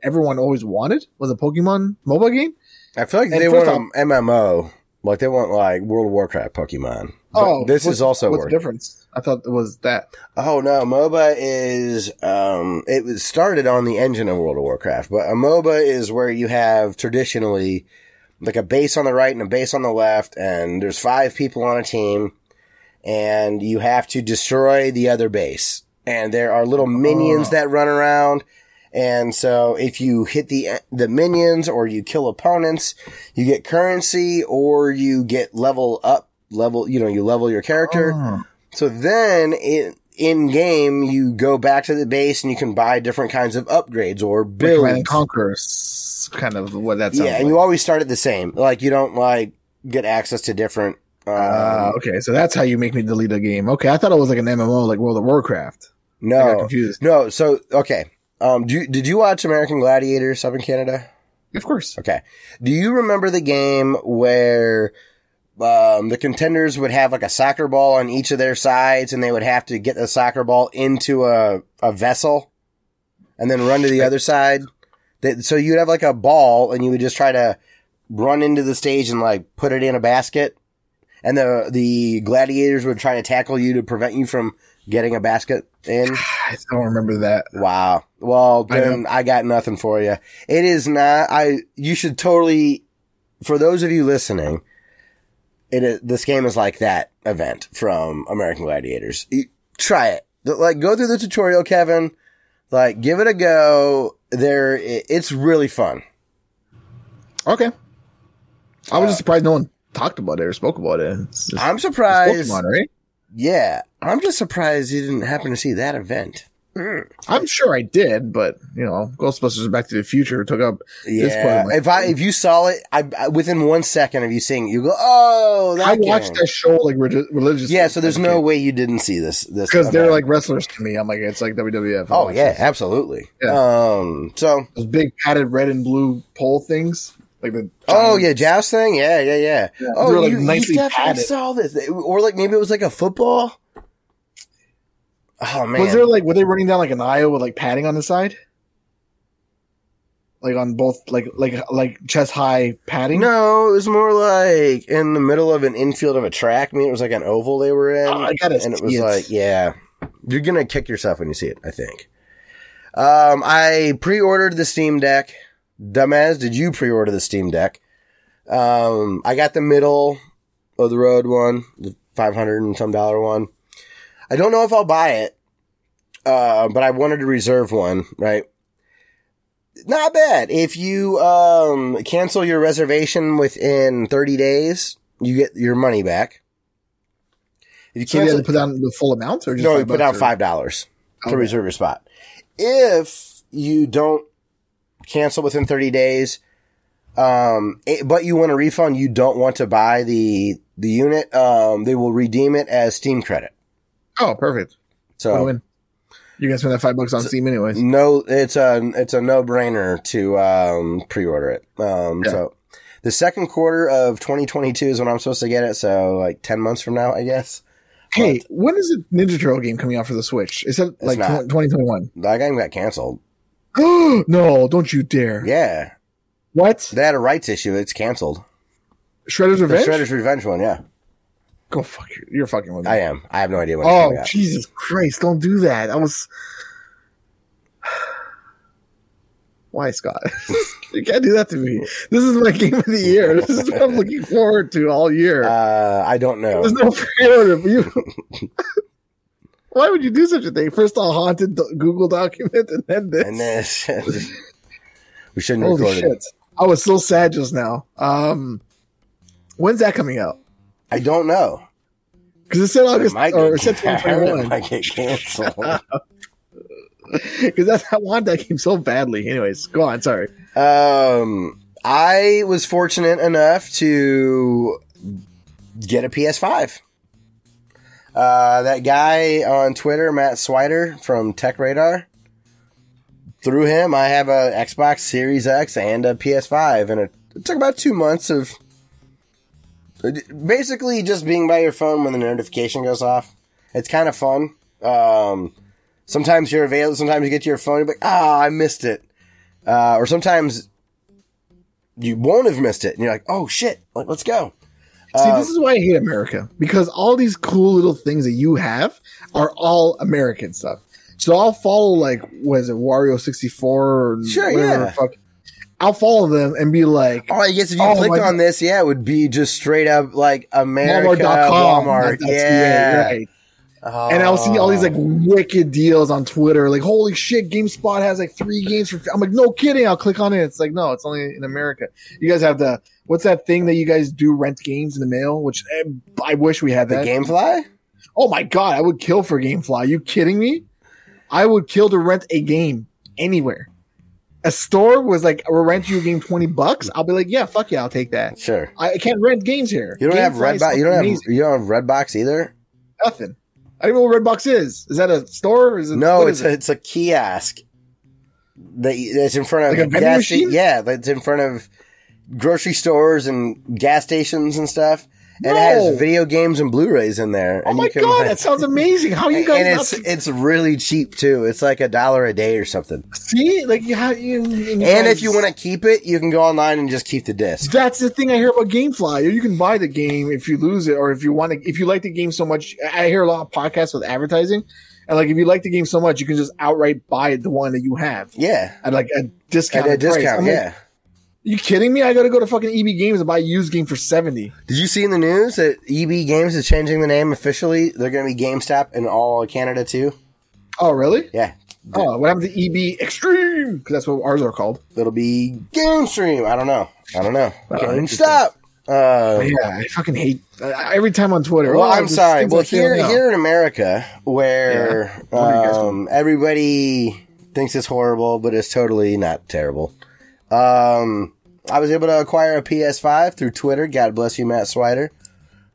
everyone always wanted? Was a Pokemon mobile game? I feel like And they want an MMO, like they want like World of Warcraft Pokemon. But oh, this is also what's the difference? I thought it was that. Oh no, MOBA is um it was started on the engine of World of Warcraft, but a MOBA is where you have traditionally like a base on the right and a base on the left, and there's five people on a team, and you have to destroy the other base. And there are little minions Oh. that run around. And so if you hit the the minions or you kill opponents, you get currency or you get level up, level, you know, you level your character. Oh. So then in, in game, you go back to the base and you can buy different kinds of upgrades or Like and builds. Conquer is kind of what that sounds Yeah, and like. you always start at the same. Like you don't like get access to different. Um, Ah, okay, so that's how you make me delete a game. Okay, I thought it was like an MMO, like World of Warcraft. I got no, confused. no. So okay. Um, do you, did you watch American Gladiators up in Canada? Of course. Okay. Do you remember the game where um, the contenders would have like a soccer ball on each of their sides and they would have to get the soccer ball into a, a vessel and then run to the other side? So you'd have like a ball and you would just try to run into the stage and like put it in a basket. And the, the gladiators would try to tackle you to prevent you from getting a basket in. I don't remember that. Wow. Well, then I, got nothing for you. It is not. I. You should totally. For those of you listening, it is, this game is like that event from American Gladiators. You- try it. Like go through the tutorial, Kevin. Like give it a go. There, it- it's really fun. Okay. I was Uh, just surprised no one talked about it or spoke about it. Just- I'm surprised. Pokemon, right? Yeah, I'm just surprised you didn't happen to see that event. I'm sure I did, but you know, Ghostbusters: Back to the Future took up. This part Yeah, of my- if I if you saw it, I, I within one second of you seeing it, you go, oh, I watched game." that show like relig- religiously. Yeah, so there's no way you didn't see this. This because they're like wrestlers to me. I'm like, it's like WWF. I oh yeah, this. absolutely. Yeah. Um. So, those big padded red and blue pole things, like the. oh yeah, joust thing. Yeah, yeah, yeah. Yeah, oh, like, you, you definitely padded. saw this, or like maybe it was like a football. Oh man, Was there like were they running down like an aisle with like padding on the side? Like on both like like like chest high padding? no, it was more like in the middle of an infield of a track. I mean, it was like an oval they were in. Oh, I gotta and it was it. like, yeah, you're gonna kick yourself when you see it. I think. Um, I pre-ordered the Steam Deck. Dumbass, did you pre-order the Steam Deck? Um, I got the middle of the road one, the five hundred and some dollar one. I don't know if I'll buy it, uh, but I wanted to reserve one. Right. Not bad. If you um cancel your reservation within thirty days, you get your money back. If you So you had cancel, to put down the full amount or just no, you put down or- five dollars to Okay. reserve your spot. If you don't cancel within thirty days, um, it- but you want a refund, you don't want to buy the the unit, um, they will redeem it as Steam credit. Oh, perfect. So you guys spend that five bucks on Steam anyways. No, it's a it's a no brainer to um, pre order it. Um, Yeah. So the second quarter of 2022 is when I'm supposed to get it. So like 10 months from now, I guess. Hey, when is the Ninja Turtle game coming out for the Switch? Is it like not. 2021? That game got canceled. no, don't you dare. Yeah, What? they had a rights issue. It's canceled. Shredder's The Revenge? Shredder's Revenge one. Yeah, Go fuck you. You're fucking with me. I am. I have no idea what. oh. Jesus Christ. Don't do that. I was. Why, Scott? you can't do that to me. This is my game of the year. This is what I'm looking forward to all year. Uh, I don't know. There's no pre-order for you. Why would you do such a thing? First, a haunted Google document, and then this. And then we shouldn't Holy record it. shit! I was so sad just now. Um, when's that coming out? I don't know. Because it said It August might or it said I it 2021. might get canceled. Because that's I want that game so badly. Anyways, go on. Sorry. Um, I was fortunate enough to get a PS5. Uh, that guy on Twitter, Matt Swider from Tech Radar, through him, I have a Xbox Series X and a PS5, and it, it took about two months of basically just being by your phone when the notification goes off. It's kind of fun. Um, sometimes you're available. Sometimes you get to your phone, you're like, ah, I missed it. Uh, or sometimes you won't have missed it, and you're like, oh shit, like let's go. See, Uh, this is why I hate America because all these cool little things that you have are all American stuff. So I'll follow like was it Wario sixty four or Sure, whatever yeah. fuck. I'll follow them and be like, Oh, I guess if you Oh, clicked on this, yeah, it would be just straight up like America Walmart.com. Walmart. Yeah. it, right. And I'll see all these like wicked deals on Twitter. Like, holy shit, GameSpot has like three games for. I'm like, no kidding. I'll click on it. It's like, no, it's only in America. You guys have the what's that thing that you guys do rent games in the mail? Which eh, I wish we had the. GameFly. Oh my god, I would kill for GameFly. Are you kidding me? I would kill to rent a game anywhere. A store was like, we'll rent you a game twenty bucks. I'll be like, yeah, fuck yeah, I'll take that. Sure. I I can't rent games here. You don't have GameFly is Redbox. You don't have amazing. you don't have Redbox either. nothing. I don't even know what Redbox is. Is that a store? Or is it No, what it's is a, it? it's a kiosk that that's in front of Like a vending gas sta- machine? Yeah, that's in front of grocery stores and gas stations and stuff. And it has video games and Blu-rays in there. Oh and my you can god, rent- that sounds amazing. How you guys and not it's it's really cheap too. It's like a dollar a day or something. see? Like you have you, And if you want to keep it, you can go online and just keep the disc. That's the thing I hear about GameFly. You can buy the game if you lose it, or if you want to. If you like the game so much, I hear a lot of podcasts with advertising, and like if you like the game so much, you can just outright buy the one that you have Yeah, at like a discount. at a discount. Yeah. You kidding me? I got to go to fucking EB Games and buy a used game for seventy. Did you see in the news that EB Games is changing the name officially? They're to be GameStop in all of Canada too. Oh really? Yeah, Oh, what happened to EB Extreme? Because that's what ours are called. it'll be GameStream. I don't know. I don't know. Oh, GameStop. Uh, yeah, I fucking hate uh, every time on Twitter. well, oh, I'm sorry. Well, here here in America, where Yeah. What are you guys um, everybody thinks it's horrible, but it's totally not terrible. Um, I was able to acquire a PS5 through Twitter. God bless you, Matt Swider.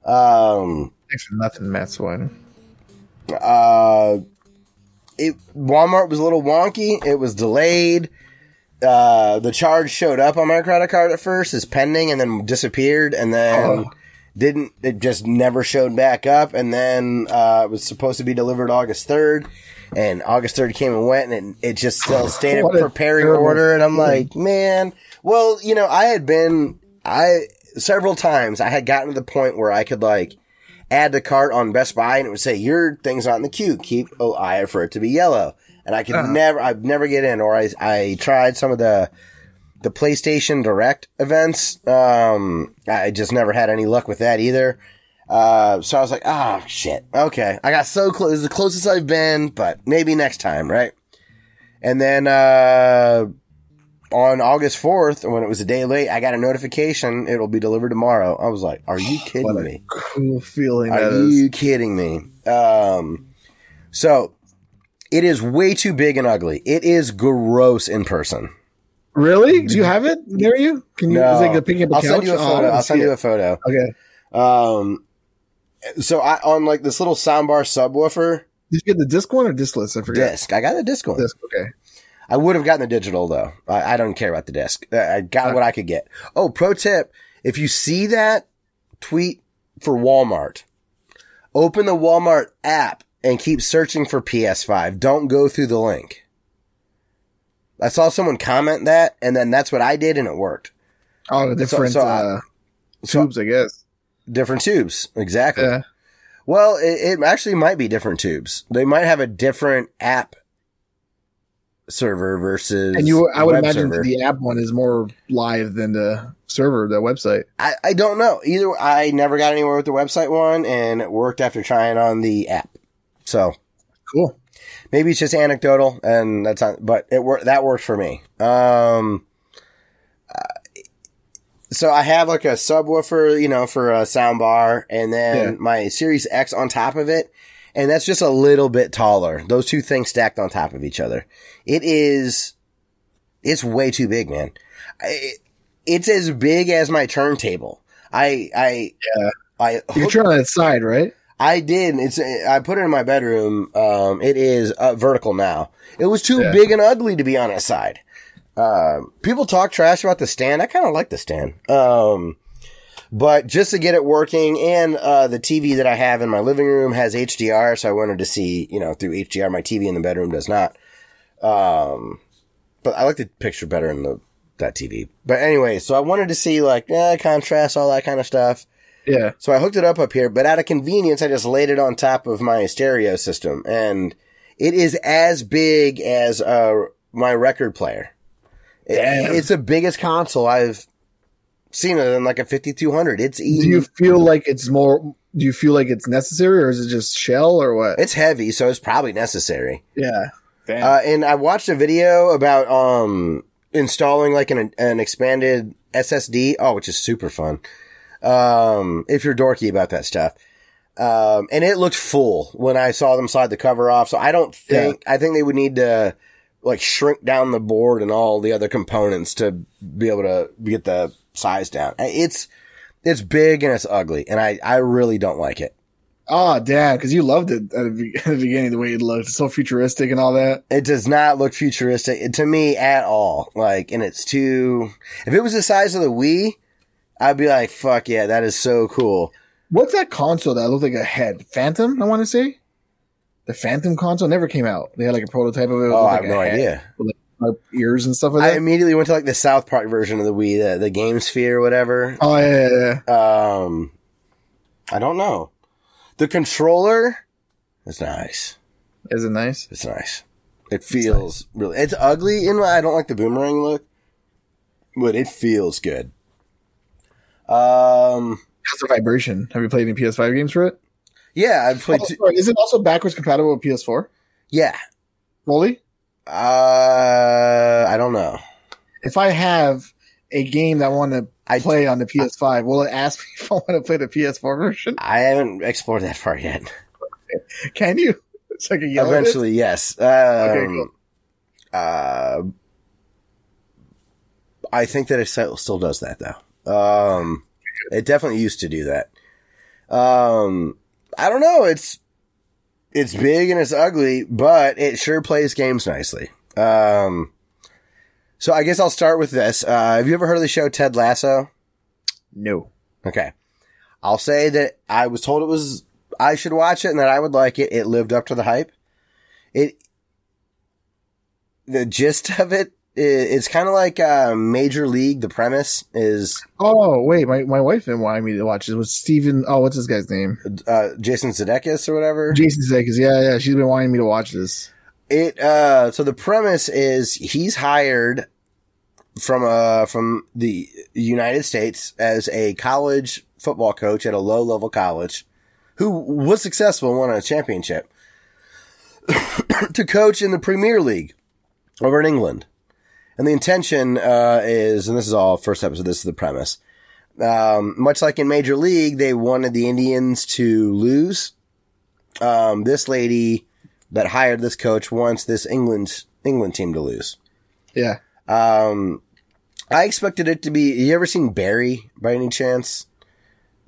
Um, Thanks for nothing, Matt Swine. uh, it Walmart was a little wonky. It was delayed. Uh, the charge showed up on my credit card at first as pending, and then disappeared, and then Oh. didn't. It just never showed back up, and then uh, it was supposed to be delivered August third. And August 3rd came and went, and it, it just still stayed in a preparing order. And I'm like, man, well, you know, I had been, I, several times I had gotten to the point where I could like, add the cart on Best Buy and it would say your thing's not in the queue. Keep oh, eye for it to be yellow. And I could Uh-huh. never, I'd never get in. Or I, I tried some of the the PlayStation Direct events. Um, I just never had any luck with that either. Uh, so I was like, ah, shit. Okay, I got so close. This is the closest I've been, but maybe next time, right? And then uh, on August fourth, when it was a day late, I got a notification. It'll be delivered tomorrow. I was like, are you kidding What a me? cool feeling Are that is. you kidding me? Um, so it is way too big and ugly. It is gross in person. Really? Do you have it near you? Can you? No, Is it picking up a I'll couch? send you a Oh, photo. wanna I'll send you a photo. Okay. Um, so I on like this little soundbar subwoofer Did you get the disc one or discless? I forget. Disc. I got the disc one. Disc. Okay. I would have gotten the digital though. I, I don't care about the disc. I got what I could get. Oh, pro tip. If you see that, tweet for Walmart. Open the Walmart app and keep searching for PS5. Don't go through the link. I saw someone comment that and then that's what I did and it worked. Oh, the different so I- uh, so- tubes, I guess. Different tubes. Exactly. Yeah. Well, it, it actually might be different tubes. They might have a different app server versus And you, I would imagine the app one is more live than the server, the website. I, I don't know. Either I never got anywhere with the website one and it worked after trying on the app. So Cool. maybe it's just anecdotal and that's not, but it worked, that worked for me. Um, so I have like a subwoofer, you know, for a sound bar and then Yeah. my Series X on top of it. And that's just a little bit taller. Those two things stacked on top of each other. It is, it's way too big, man. I, it's as big as my turntable. I, I, Yeah. I, You hooked- turn on its side, right? I did. It's, I put it in my bedroom. Um, it is uh, vertical now. It was too Yeah. big and ugly to be on its side. Um, people talk trash about the stand. I kind of like the stand. Um, but just to get it working and, uh, the TV that I have in my living room has HDR. So I wanted to see, you know, through HDR. My TV in the bedroom does not. Um, but I like the picture better in the, that TV. But anyway, so I wanted to see like, eh, contrast, all that kind of stuff. Yeah. So I hooked it up up here, but out of convenience, I just laid it on top of my stereo system and it is as big as, uh, my record player. It- Damn. it's the biggest console I've seen it in like a 5200. It's easy. Do you feel like it's more? Do you feel like it's necessary, or is it just shell, or what? it's heavy, so it's probably necessary. yeah. Damn. Uh, and I watched a video about, um, installing like an, an expanded SSD. Oh, which is super fun. Um, if you're dorky about that stuff. Um, and it looked full when I saw them slide the cover off. So I don't think, I think they would need to like shrink down the board and all the other components to be able to get the size down. It's, it's big and it's ugly and I, I really don't like it. Ah, oh, damn! Because you loved it at the, at the beginning, the way it looked, so futuristic and all that. It does not look futuristic to me at all. Like, and it's too, if it was the size of the Wii, I'd be like, fuck yeah, that is so cool. What's that console that looked like a head? Phantom, I want to say. The Phantom console never came out. They had like a prototype of it. Oh, I like have no idea. with, like, ears and stuff like I immediately went to like the South Park version of the Wii, the, the Game Sphere, whatever. oh yeah, yeah, yeah. Um, I don't know. The controller is nice. Is it nice? It's nice. It feels really, it's ugly in I don't like the boomerang look, but it feels good. Um, How's the vibration? Have you played any PS5 games for it? Yeah, I've played, Oh, sorry, is it also backwards compatible with PS4? yeah, Fully? Uh, I don't know. If I have a game that I want to I- play on the PS5, will it ask me if I want to play the PS4 version? I haven't explored that far yet. Can you? So I can yell at it? Eventually, yes. Um, cool. uh, I think that it still still does that though. Um, it definitely used to do that. Um, I don't know. It's it's big and it's ugly, but it sure plays games nicely. Um, so I guess I'll start with this. Uh, have you ever heard of the show Ted Lasso? No. Okay. I'll say that I was told it was, I should watch it and that I would like it. It lived up to the hype. It, the gist of it, it's kind of like, uh, Major League. The premise is, Oh, wait. My, my wife didn't want me to watch it. It was Steven. Oh, what's this guy's name? uh, Jason Sudeikis or whatever. Jason Sudeikis. Yeah, yeah. She's been wanting me to watch this. It, uh, so the premise is he's hired from, uh, from the United States as a college football coach at a low level college who was successful and won a championship to coach in the Premier League over in England. And the intention, uh, is, and this is all first episode, this is the premise. Um, much like in Major League, they wanted the Indians to lose. Um, this lady that hired this coach wants this England, England team to lose. Yeah. Um, I expected it to be. You ever seen Barry by any chance?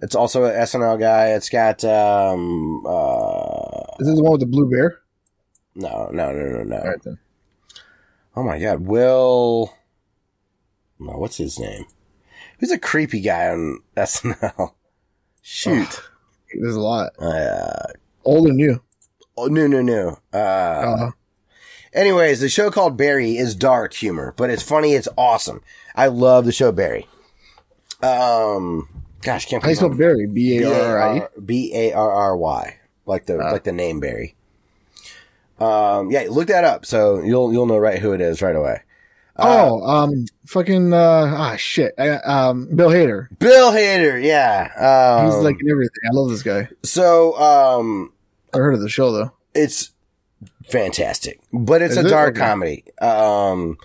It's also an SNL guy. It's got um uh Is this the one with the blue bear? no, no, no, no, no. All right then. Oh my god, Will. No, what's his name? Who's a creepy guy on SNL? Shoot. There's a lot. Uh, Older than you. oh, no, no, no. Uh, Uh, anyways, the show called Barry is dark humor, but it's funny. It's awesome. I love the show Barry. Um, gosh, can't how you spell Barry? B A R R I. B A R R Y, like the Ah. like the name Barry. Um, yeah, look that up, so you'll you'll know right who it is right away. Uh, Oh, um, fucking, uh, ah, shit. I, um, Bill Hader. Bill Hader, yeah. Um, He's like in everything. I love this guy. so. Um, I heard of the show though. it's fantastic, but it's Is a it? dark Okay. comedy, um,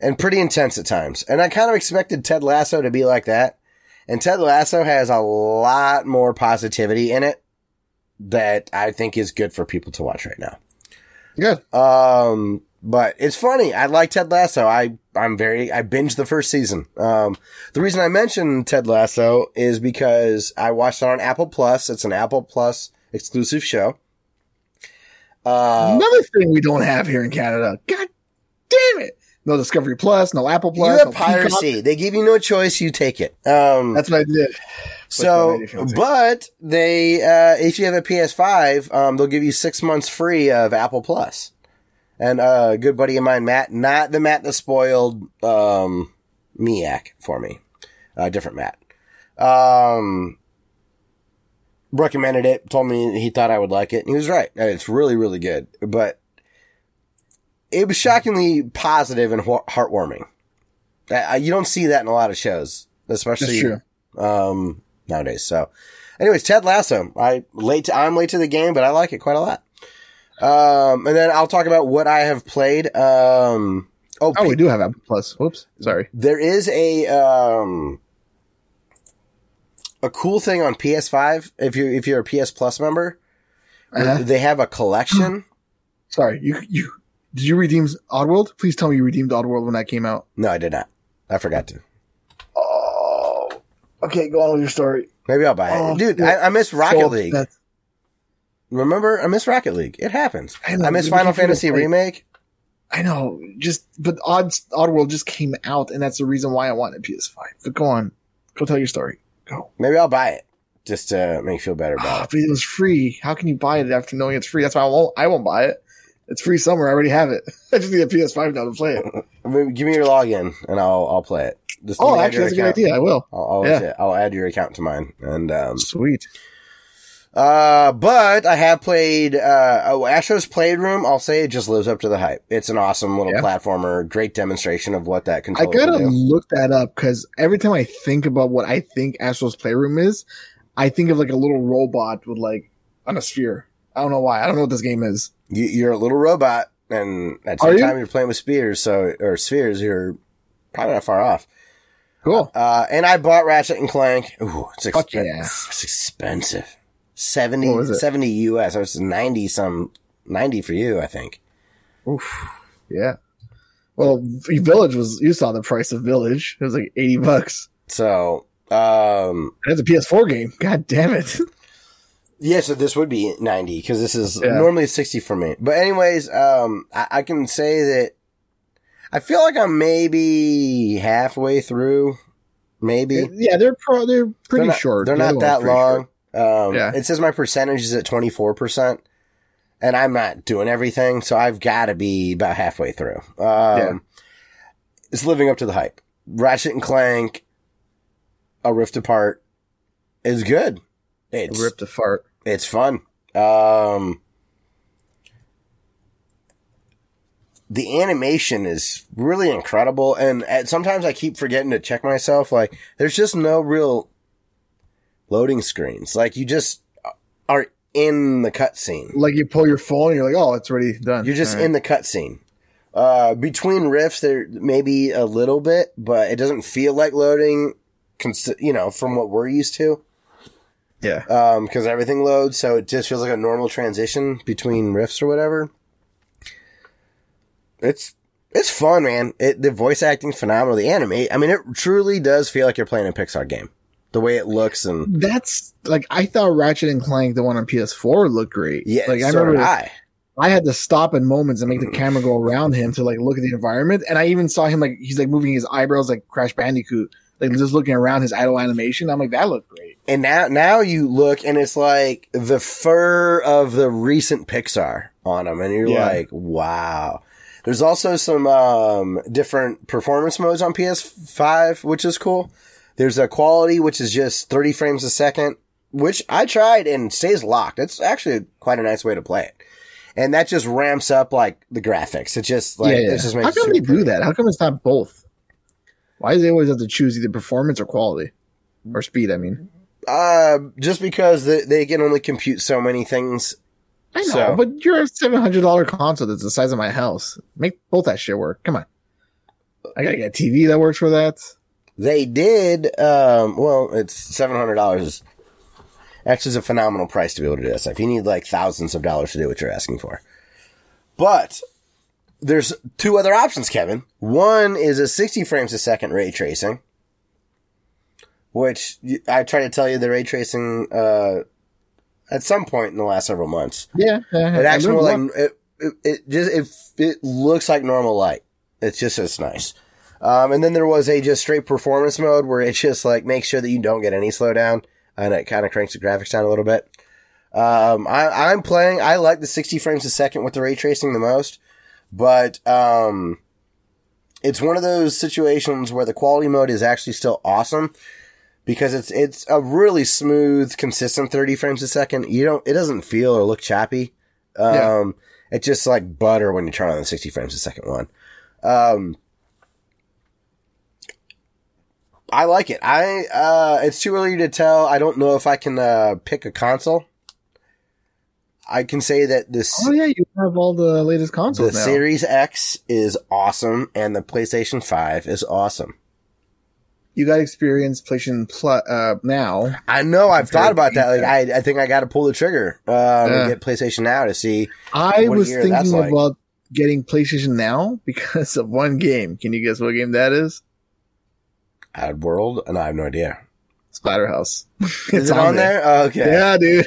and pretty intense at times. And I kind of expected Ted Lasso to be like that. And Ted Lasso has a lot more positivity in it that I think is good for people to watch right now. Good. Um, but it's funny. I like Ted Lasso. I, I'm very, I binged the first season. Um, the reason I mentioned Ted Lasso is because I watched it on Apple Plus. It's an Apple Plus exclusive show. Uh, Another thing we don't have here in Canada. God damn it. No Discovery Plus, no Apple Plus. you have no Peacock. piracy. They give you no choice. You take it. Um, That's what I did. So, Like my lady but they, uh, if you have a PS5, um, they'll give you six months free of Apple Plus. And uh, a good buddy of mine, Matt, not the Matt that spoiled um, Miak for me, a different Matt, um, recommended it. Told me he thought I would like it, and he was right. It's really, really good. But it was shockingly positive and heartwarming. You don't see that in a lot of shows, especially That's true. um, nowadays. So, anyways, Ted Lasso. I late. To, I'm late to the game, but I like it quite a lot. Um, and then I'll talk about what I have played. Um, oh, Oh, we do have Apple Plus. Whoops. Sorry. there is a um a cool thing on PS5 if you're if you're a PS Plus member. Uh-huh. They have a collection. Sorry. You, you, did you redeem Oddworld? Please tell me you redeemed Oddworld when that came out. No, I did not. I forgot to. Oh. Okay, go on with your story. Maybe I'll buy it, Oh, dude. I, I miss Rocket So League. Remember, I miss Rocket League. It happens. I I, miss Final Fantasy. Remake. I know. Just, but Odd Oddworld just came out, and that's the reason why I wanted PS5. But go on. Go tell your story. Go. Maybe I'll buy it just to make you feel better about ah, it. but it was free. How can you buy it after knowing it's free? That's why I won't. I won't buy it. It's free somewhere. I already have it. I just need a PS5 now to play it. Give me your login and I'll I'll play it. Just Oh, actually, that's a good idea. I will. I'll I'll, Yeah. I'll add your account to mine. And um, Sweet. uh, but I have played uh, oh, Astro's Playroom. I'll say it just lives up to the hype. It's an awesome little Yeah. platformer. Great demonstration of what that controls. I gotta look that up because every time I think about what I think Astro's Playroom is, I think of like a little robot with like on a sphere. I don't know why. I don't know what this game is. You, you're a little robot, and at the same you? time you're playing with spears. So or spheres, you're probably not far off. Cool. Uh, and I bought Ratchet and Clank. Ooh, it's, Fuck expen- yeah. it's expensive. 70, was it? 70 US. It was 90 some, 90 for you, I think. Oof. Yeah. Well, Village was. You saw the price of Village. It was like eighty bucks. So, um, That's a PS4 game. God damn it. yeah, so this would be 90 because this is Yeah. normally 60 for me. But anyways, um, I, I can say that I feel like I'm maybe halfway through. Maybe. yeah, they're pro- they're pretty they're not, short. They're not that long. short. Um, Yeah. it says my percentage is at 24%. And I'm not doing everything, so I've got to be about halfway through. Um, Yeah. It's living up to the hype. Ratchet and Clank, A Rift Apart, is good. It's Ripped a fart. it's fun. Um, the animation is really incredible, and at, sometimes I keep forgetting to check myself. Like, there's just no real loading screens. Like, you just are in the cutscene. Like you pull your phone, and you're like, oh, it's already done. You're just right. in the cutscene. Uh, between rifts, there maybe a little bit, but it doesn't feel like loading. Cons- you know, from what we're used to. yeah. um, because everything loads, so it just feels like a normal transition between rifts or whatever. It's it's fun, man. It, the voice acting's phenomenal. The anime, I mean, it truly does feel like you're playing a Pixar game. the way it looks and That's like I thought Ratchet and Clank, the one on PS4, looked great. yeah, like I so remember I. I had to stop in moments and make the camera go around him to like look at the environment. And I even saw him like he's like moving his eyebrows like Crash Bandicoot, like just looking around his idle animation. I'm like, that looked great. And now, now you look and it's like the fur of the recent Pixar on him, and you're Yeah. like, wow. There's also some um, different performance modes on PS5, which is cool. There's a quality, which is just 30 frames a second, which I tried and stays locked. It's actually quite a nice way to play it. And that just ramps up like the graphics. It just like, yeah, yeah. it just makes How come they do pretty. that? How come it's not both? Why do they always have to choose either performance or quality or speed? I mean, Uh, just because they, they can only compute so many things. I know, So- but you're a seven hundred dollar console that's the size of my house. Make both that shit work. Come on, I gotta get a TV that works for that. They did. Um, well, it's seven hundred dollars. Actually, is a phenomenal price to be able to do this. If you need like thousands of dollars to do what you're asking for, but there's two other options, Kevin. One is a sixty frames a second ray tracing, which I try to tell you the ray tracing uh, at some point in the last several months. Yeah. It I actually like it, it, it just it, it looks like normal light. It's just it's nice. Um, and then there was a just straight performance mode where it just like makes sure that you don't get any slowdown and it kind of cranks the graphics down a little bit. Um, I, I'm playing. I like the 60 frames a second with the ray tracing the most, but um, it's one of those situations where the quality mode is actually still awesome because it's it's a really smooth, consistent 30 frames a second. You don't it doesn't feel or look choppy. Um, Yeah. it's just like butter when you turn on the 60 frames a second one. Um, I like it. I uh, it's too early to tell. I don't know if I can uh, pick a console. I can say that this Oh yeah, you have all the latest the consoles now. Series X is awesome and the PlayStation 5 is awesome. You got experience PlayStation Plus uh, now. I know I've thought about that. Like I, I think I got to pull the trigger um, Yeah. and get PlayStation Now to see. I was thinking like. about getting PlayStation now because of one game. Can you guess what game that is? Ad World, and I have no idea. Splatterhouse. Is it on, there? Oh, okay. Yeah, dude.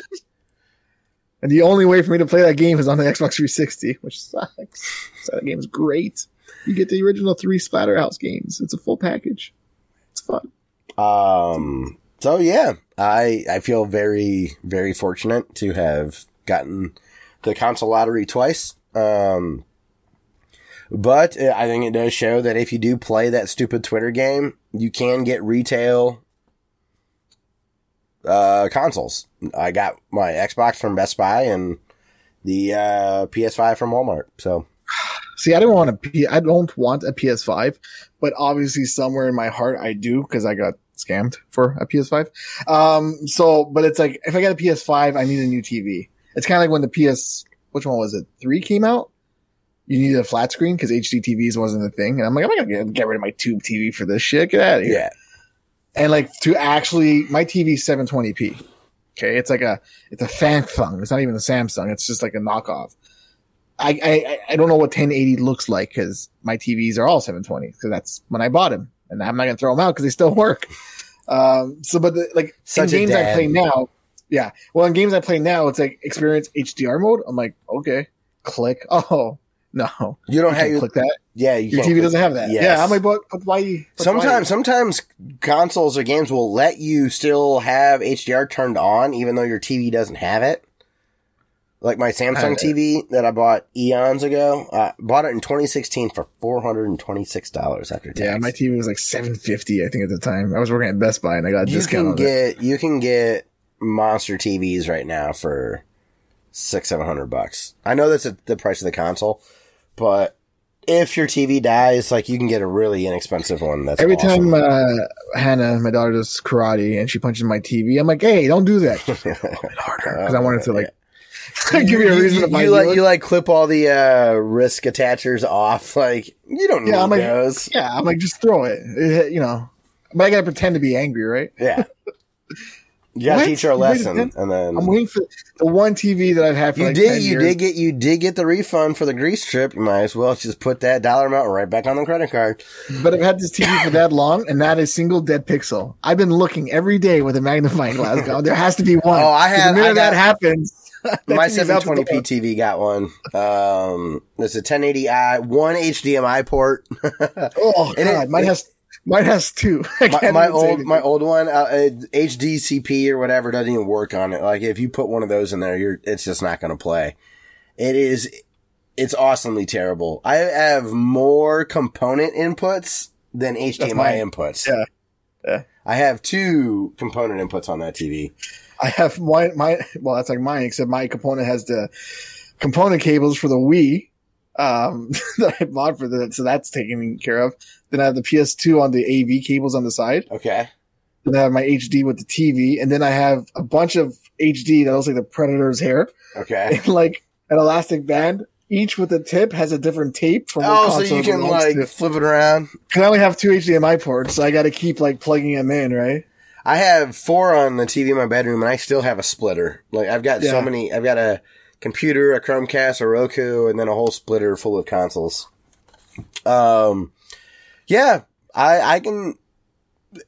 And the only way for me to play that game is on the Xbox 360, which sucks. So that game's great. You get the original three Splatterhouse games. It's a full package. It's fun. Um. So yeah, I I feel very very fortunate to have gotten the console lottery twice. Um. But I think it does show that if you do play that stupid Twitter game, you can get retail uh, consoles. I got my Xbox from Best Buy and the uh, PS5 from Walmart. So See, I don't want a P- I don't want a PS5, but obviously somewhere in my heart I do because I got scammed for a PS5. Um, so, but it's like if I get a PS5, I need a new TV. It's kind of like when the PS, which one was it? Three came out. You needed a flat screen because HD TVs wasn't a thing, and I'm like, I'm not gonna get- get rid of my tube TV for this shit. Get out of here. yeah, And like to actually, my TV 720p. Okay, it's like a it's a Samsung. It's not even a Samsung. It's just like a knockoff. I I, I don't know what 1080 looks like because my TVs are all 720 because that's when I bought them, and I'm not gonna throw them out because they still work. Um, so but the, like Such in games I play now, yeah. Well, in games I play now, it's like experience HDR mode. I'm like, okay, click. Oh no, you don't you have can't click that. yeah. You Your TV doesn't have that. Yes. Yeah, I'm like, but, but why? but why? Sometimes, sometimes consoles or games will let you still have HDR turned on, even though your TV doesn't have it. Like my Samsung TV that I bought eons ago, uh, bought it in 2016 for four hundred and twenty six dollars after tax. Yeah, my TV was like 750, I think, at the time. I was working at Best Buy and I got a you discount can on it. get you can get monster TVs right now for six seven hundred bucks. I know that's a, the price of the console, but if your TV dies, like you can get a really inexpensive one. That's Every awesome. time uh, Hannah, my daughter, does karate and she punches my TV, I'm like, hey, don't do that. harder Because I wanted to like give you a reason to buy you like you like clip all the uh, risk attachers off. Like you don't need Yeah, I'm like- those. Yeah, I'm like, just throw it. It- You know, but I gotta pretend to be angry, right? Yeah. You gotta What? teach her a lesson, and then I'm waiting for the one TV that I've had for you like did. 10 You years. did get. You did get the refund for the grease trip. You might as well just put that dollar amount right back on the credit card. But I've had this TV for that long and not a single dead pixel. I've been looking every day with a magnifying glass. There has to be one. Oh, I have- The minute I got- that happens, My TV's out the 720p. TV got one. Um, it's a 1080i, one HDMI port. Oh And it- god, mine has mine has two. My, my old anything. my old one uh, uh, HDCP or whatever doesn't even work on it. Like if you put one of those in there, you're it's just not going to play. It is it's awesomely terrible. I have more component inputs than HDMI inputs. Yeah. Yeah. I have two component inputs on that TV. I have my my well, that's like mine, except my component has the component cables for the Wii um, that I bought for that, so that's taken care of. Then I have the PS2 on the AV cables on the side. Okay. Then I have my HD with the TV, and then I have a bunch of HD that looks like the Predator's hair, Okay. and like an elastic band. Each with a tip has a different tape from. Oh, so you can like to. flip it around. 'Cause I only have two HDMI ports, so I got to keep like plugging them in, right? I have four on the TV in my bedroom, and I still have a splitter. Like I've got so many. I've got a computer, a Chromecast, a Roku, and then a whole splitter full of consoles. Um, yeah, I I can.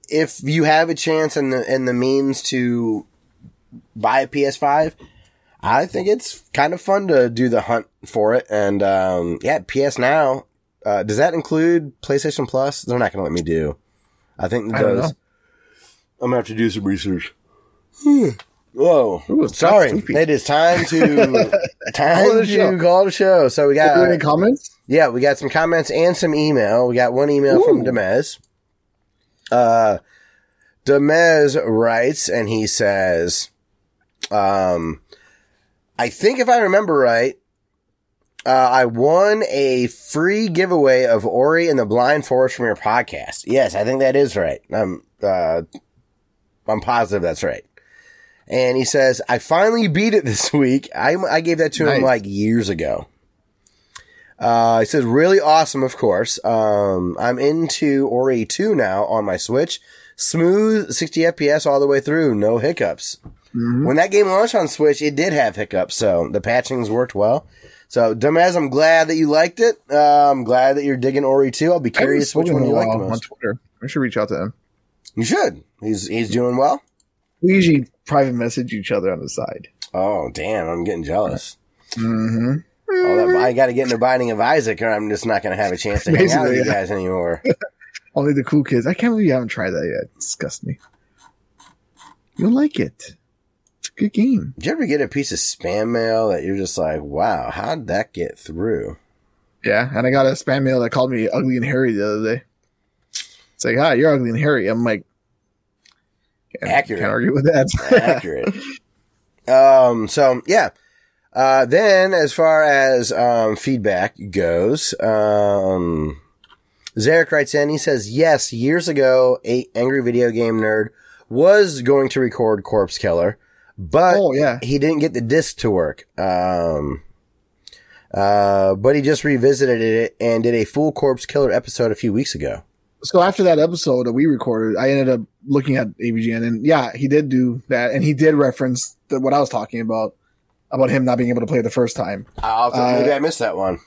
If you have a chance and the and the means to buy a PS5, I think it's kind of fun to do the hunt for it. And um, yeah, PS Now. Uh, does that include PlayStation Plus? They're not going to let me do. I think it I don't does. know. I'm gonna have to do some research. Whoa! Ooh, Sorry, sleepy. it is time to time Call it to show. call it a show. So we Do you have got any comments? yeah, we got some comments and some email. We got one email from Demez. Uh, Demez writes, and he says, um, I think if I remember right, uh, I won a free giveaway of Ori and the Blind Forest from your podcast. Yes, I think that is right. I'm, uh, I'm positive that's right. And he says, I finally beat it this week. I, I gave that to him like years ago. Uh, he says, really awesome, of course. Um, I'm into Ori 2 now on my Switch. Smooth 60 FPS all the way through. No hiccups. Mhm. When that game launched on Switch, it did have hiccups, so the patchings worked well. So, Dumaz, I'm glad that you liked it. Uh, I'm glad that you're digging Ori 2. I'll be curious which one you like the while on. Twitter. I should reach out to him. You should. He's, he's doing well. We usually private message each other on the side. Oh, damn. I'm getting jealous. Mm-hmm. That, I got to get in the binding of Isaac or I'm just not going to have a chance to hang out with Basically, you guys anymore. Only the cool kids. I can't believe you haven't tried that yet. It disgusts me. You'll like it. It's a good game. Did you ever get a piece of spam mail that you're just like, wow, how'd that get through? Yeah, and I got a spam mail that called me ugly and hairy the other day. It's like, ah, you're ugly and hairy. I'm like, can't, Accurate. Can't argue with that. Accurate. um, so yeah. Uh, then as far as, um, feedback goes, um, Zarek writes in, he says, yes, years ago, a angry video game nerd was going to record Corpse Killer, but oh yeah, he didn't get the disc to work. Um, uh, but he just revisited it and did a full Corpse Killer episode a few weeks ago. So after that episode that we recorded, I ended up looking at AVGN, and yeah, he did do that, and he did reference the, what I was talking about about him not being able to play the first time, I'll have to- Uh, maybe I missed that one.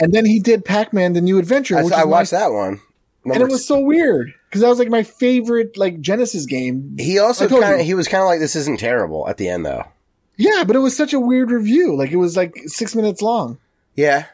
and then he did Pac-Man: The New Adventure, I, which I is my- watched that one. and it was so weird because that was like my favorite like Genesis game. He also kind of he was kind of like this isn't terrible at the end though. Yeah, but it was such a weird review. Like it was like six minutes long. Yeah,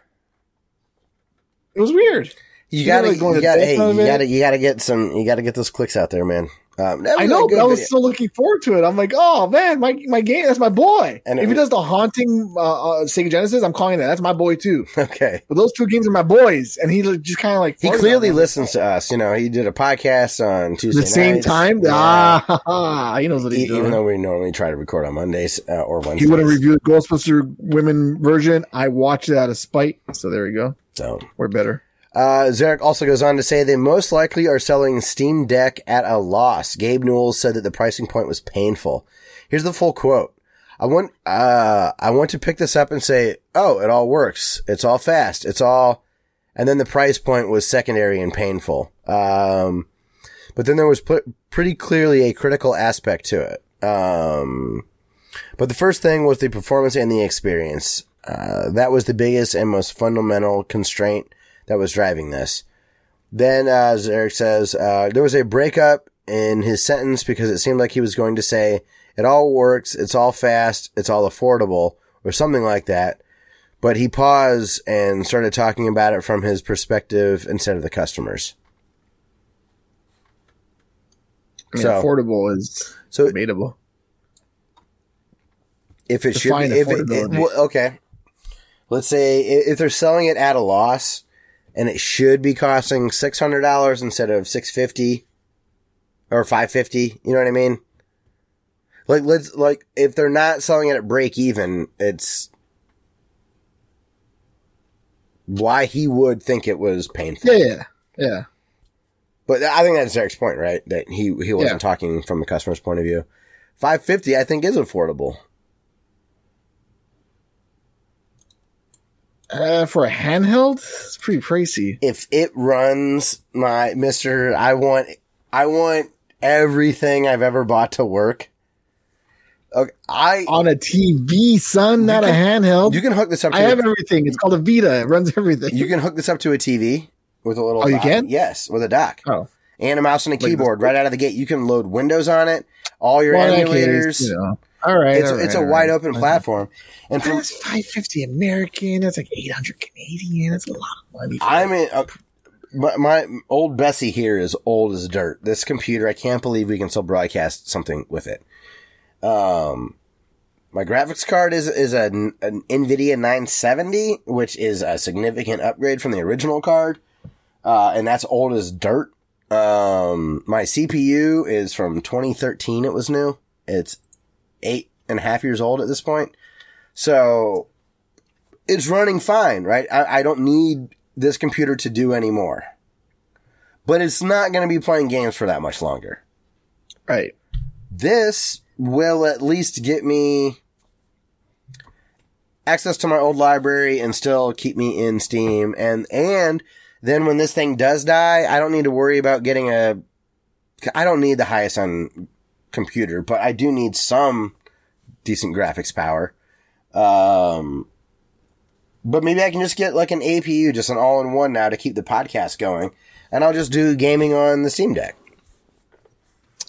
It was weird. You gotta know, like, going you gotta death hey, you gotta you gotta get some you gotta get those clicks out there, man. Um, I know, a good but I was video. so looking forward to it. I'm like, oh man, my my game, that's my boy. And And it if he does the haunting uh, uh, Sega Genesis, I'm calling that. That's my boy too. okay. But those two games are my boys, and he just kind of like He clearly listens to us. You know, he did a podcast on Tuesday the same nights. time. Yeah. Ah, he knows what he's even doing. though we normally try to record on Mondays uh, or Wednesdays. he wouldn't review the Ghostbuster women version. I watched it out of spite. So there you go. So We're better. Uh, Zarek also goes on to say they most likely are selling Steam Deck at a loss. Gabe Newell said that the pricing point was painful. Here's the full quote. I want, uh, I want to pick this up and say, oh, it all works. It's all fast. It's all, and then the price point was secondary and painful. Um, but then there was put pretty clearly a critical aspect to it. Um, but the first thing was the performance and the experience. Uh, that was the biggest and most fundamental constraint that was driving this. Then, uh, as Eric says, uh, there was a breakup in his sentence because it seemed like he was going to say, it all works, it's all fast, it's all affordable, or something like that. But he paused and started talking about it from his perspective instead of the customers. I mean, So- affordable is So debatable. if it should be, if it, it- well, okay. Let's say if they're selling it at a loss and it should be costing $600 instead of 650 or 550, you know what I mean? Like let's like if they're not selling it at break even, it's why he would think it was painful. Yeah, yeah, yeah. But I think that's Eric's point, right? That he he wasn't Yeah. talking from the customer's point of view. 550 I think is affordable. Uh, for a handheld, it's pretty pricey. if it runs my MiSTer, I want, I want everything I've ever bought to work. Okay, I On a TV, son, not a handheld. you can hook this up. To I a- have everything. It's called a Vita. It runs everything. you can hook this up to a TV with a little. Oh, you can? Yes, with a dock oh, and a mouse and a Like keyboard right out of the gate. You can load Windows on it, all your well, emulators. case, you know. All right, it's all right, it's a wide right. open platform, and from That's five fifty American. That's like eight hundred Canadian. That's a lot of money. I'm in. Uh, my, my old Bessie here is old as dirt. This computer, I can't believe we can still broadcast something with it. Um, my graphics card is is a, an Nvidia 970, which is a significant upgrade from the original card, uh, and that's old as dirt. Um, my CPU is from 2013. It was new. It's eight and a half years old at this point, so it's running fine, right? I, I don't need this computer to do anymore. But it's not going to be playing games for that much longer. right. This will at least get me access to my old library and still keep me in Steam. And, and then when this thing does die, I don't need to worry about getting a, I don't need the highest end computer, but I do need some decent graphics power. Um, but maybe I can just get like an APU, just an all in one now to keep the podcast going. And I'll just do gaming on the Steam Deck.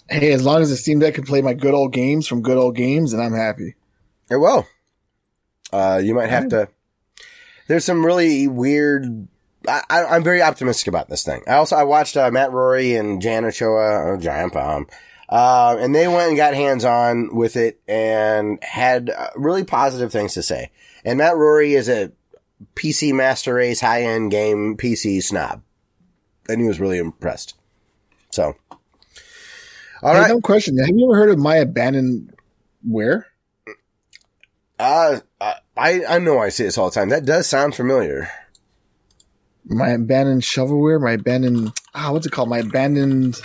Hey, as long as the Steam Deck can play my good old games from good old games, then I'm happy. It will. Uh, you might have to. There's some really weird. I, I'm very optimistic about this thing. I also I watched uh, Matt Rorie and Jan Ochoa or Giant Bomb, uh, and they went and got hands on with it and had uh, really positive things to say. And Matt Rorie is a PC Master Race high end game PC snob, and he was really impressed. So, all hey, right. no question. Have you ever heard of my abandoned where? Uh, I I know I say this all the time. That does sound familiar. My abandoned shovelware? My abandoned ah, what's it called? My abandoned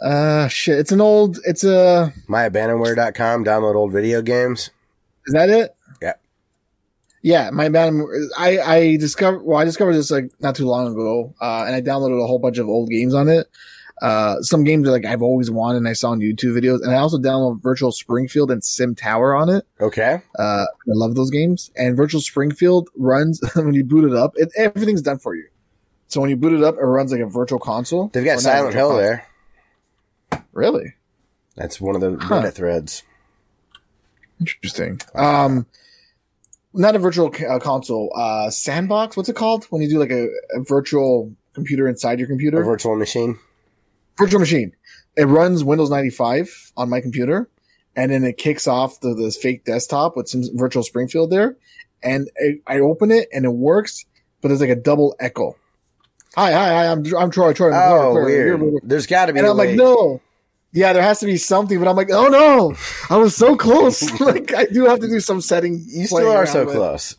uh shit. It's an old it's a myabandonware.com download old video games is that it? Yeah. Yeah, my I I discovered well, I discovered this like not too long ago, uh, and I downloaded a whole bunch of old games on it. Uh, some games that like I've always wanted and I saw on YouTube videos, and I also downloaded Virtual Springfield and Sim Tower on it. okay Uh, I love those games. And Virtual Springfield runs when you boot it up. It, everything's done for you. So when you boot it up, it runs like a virtual console. they've got silent hill console. there Really that's one of the Huh. reddit threads interesting. Um, not a virtual uh, console. Uh, sandbox. What's it called when you do like a, a virtual computer inside your a computer? virtual machine virtual machine. It runs Windows 95 on my computer, and then it kicks off the this fake desktop with some virtual Springfield there, and I, I open it and it works, but there's like a double echo. Hi, hi, hi! I'm I'm Troy. Troy. I'm oh Troy, Troy, weird Troy. there's got to be And a I'm like, no. Yeah, there has to be something, but I'm like, oh no, I was so close. like, I do have to do some setting. you still are so with. close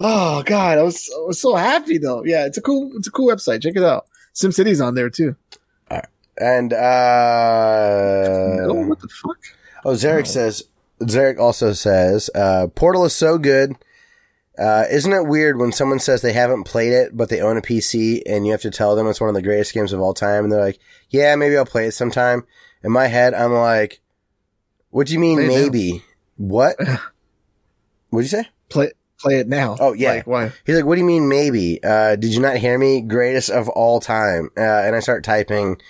Oh god, I was I was so happy though. Yeah, it's a cool it's a cool website. Check it out. SimCity's on there too. All right. And oh, uh what the fuck? oh zarek says zarek also says uh portal is so good uh, isn't it weird when someone says they haven't played it, but they own a PC and you have to tell them it's one of the greatest games of all time and they're like, yeah, maybe I'll play it sometime. In my head, I'm like, What do you mean Play it now. maybe? What? What'd you say? Play play it now. Oh, yeah. Like, why? He's like, "What do you mean maybe? Uh, did you not hear me? Greatest of all time." Uh, and I start typing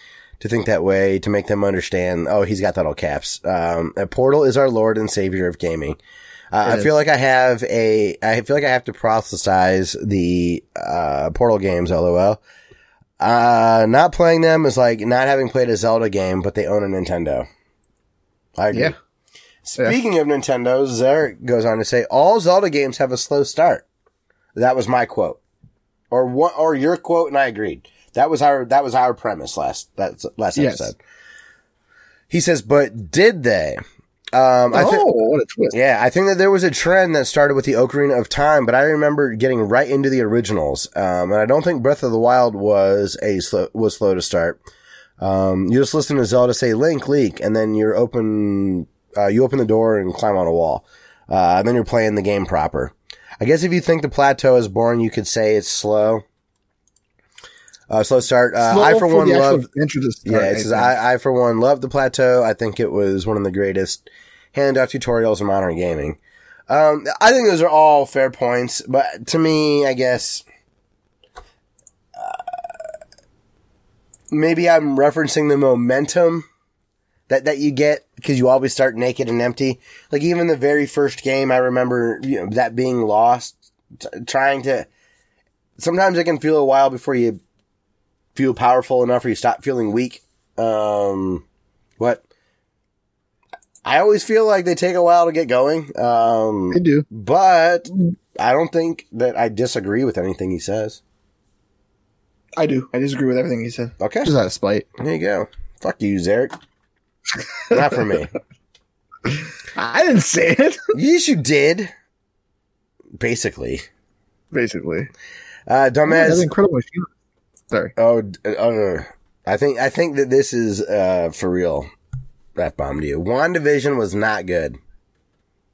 to think that way to make them understand. Oh, he's got that all caps. Um, Portal is our Lord and Savior of gaming. Uh, I feel like I have a. I feel like I have to proselytize the uh, Portal games. LOL. Uh, not playing them is like not having played a Zelda game, but they own a Nintendo. I agree. Yeah. Speaking of Nintendo, Zarek goes on to say all Zelda games have a slow start. That was my quote, or what, or your quote, and I agreed. That was our that was our premise last that last Yes. episode. He says, but did they? Um, I oh, what a twist! Yeah, I think that there was a trend that started with the Ocarina of Time, but I remember getting right into the originals. Um, and I don't think Breath of the Wild was a slow, was slow to start. Um, you just listen to Zelda say Link, Leak, and then you're open, uh, you open the door and climb on a wall. Uh, and then you're playing the game proper. I guess if you think the plateau is boring, you could say it's slow. Uh, slow start. Uh, Slow I for one love yeah, it says. I, I for one love the plateau. I think it was one of the greatest handout tutorials in modern gaming. Um, I think those are all fair points, but to me, I guess uh, maybe I'm referencing the momentum that that you get because you always start naked and empty. Like even the very first game, I remember you know that being lost, t- trying to. Sometimes it can feel a while before you feel powerful enough or you stop feeling weak. Um, what? I always feel like they take a while to get going. Um, They do. but I don't think that I disagree with anything he says. I do. I disagree with everything he said. Okay. Just out of spite. There you go. Fuck you, Zarek. Not for me. I didn't say it. Yes, you did. Basically. Basically, Uh, oh, that's incredible. Sorry. Oh, uh, I think, I think that this is, uh, for real. F bombed you. WandaVision was not good.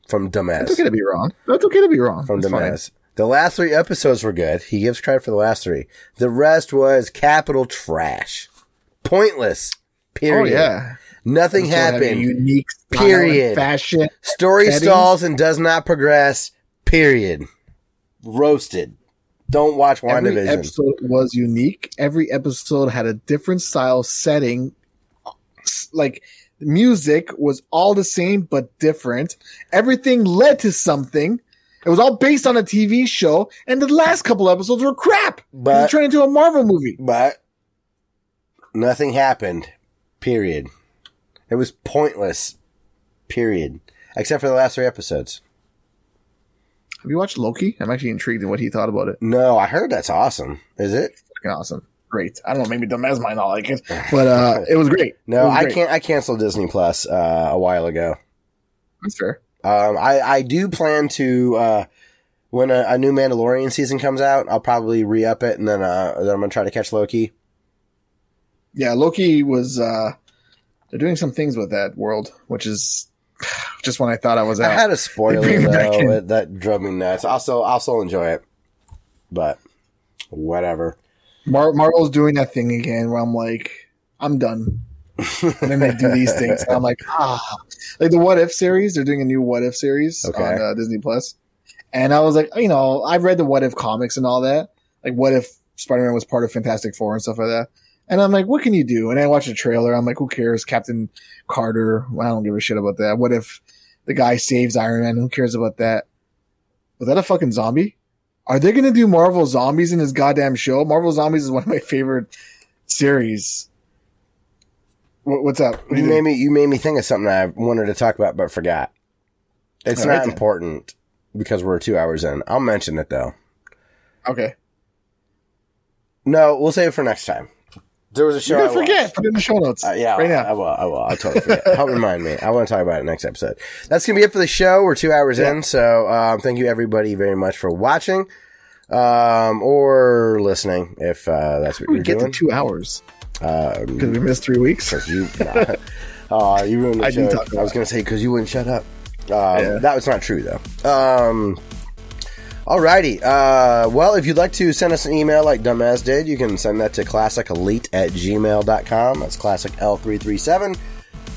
From dumbass. It's okay to be wrong. That's okay to be wrong. from fine. The last three episodes were good. He gives credit for the last three. The rest was capital trash. Pointless. Oh Period. yeah. Nothing Still happened. Unique Period. fashion. Story settings. stalls and does not progress. Period. Roasted. Don't watch WandaVision. Every episode was unique. Every episode had a different style setting. Like music was all the same but different. Everything led to something. It was all based on a TV show, and the last couple episodes were crap. But- it turned into a Marvel movie. But nothing happened. Period. It was pointless. Period. Except for the last three episodes. Have you watched Loki? I'm actually intrigued in what he thought about it. No, I heard that's awesome. Is it? Fucking awesome. Great. I don't know, maybe Dumez might not like it, but uh, it was great. No, was I can't. I canceled Disney Plus uh, a while ago. That's fair. Um, I I do plan to uh, when a, a new Mandalorian season comes out, I'll probably re up it, and then uh, then I'm gonna try to catch Loki. Yeah, Loki was. uh They're doing some things with that world, which is just when I thought I was I out. had a spoiler They bring it back though that, drove me nuts. I'll I'll still enjoy it, but whatever. Mar- Marvel's doing that thing again where I'm like, I'm done. And then they do these things. And I'm like, ah, like the What If series. They're doing a new What If series Okay. on uh, Disney Plus, and I was like, you know, I've read the What If comics and all that. Like, what if Spider Man was part of Fantastic Four and stuff like that? And I'm like, what can you do? And I watch the trailer. I'm like, who cares? Captain Carter. I don't give a shit about that. What if the guy saves Iron Man? Who cares about that? Was that a fucking zombie? Are they going to do Marvel Zombies in this goddamn show? Marvel Zombies is one of my favorite series. What, what's up? What You made me you made me think of something I wanted to talk about but forgot. It's All not right, then. important because we're two hours in. I'll mention it though. Okay. No, we'll save it for next time. There was a show. You're I forget. watched. Put it in the show notes. Uh, yeah, right I now. will. I will. I'll totally forget. Help remind me. I want to talk about it next episode. That's gonna be it for the show. We're two hours Yeah. in, so um, thank you everybody very much for watching um, or listening. If uh, that's what we you're get doing, to two hours um, because we missed three weeks. You, oh, you ruined the I do joke. talk a I was gonna say because you wouldn't shut up. Um, Yeah. That was not true though. Um, alrighty. Uh, well, if you'd like to send us an email like Dumbass did, you can send that to classicelite at gmail.com. That's classic L337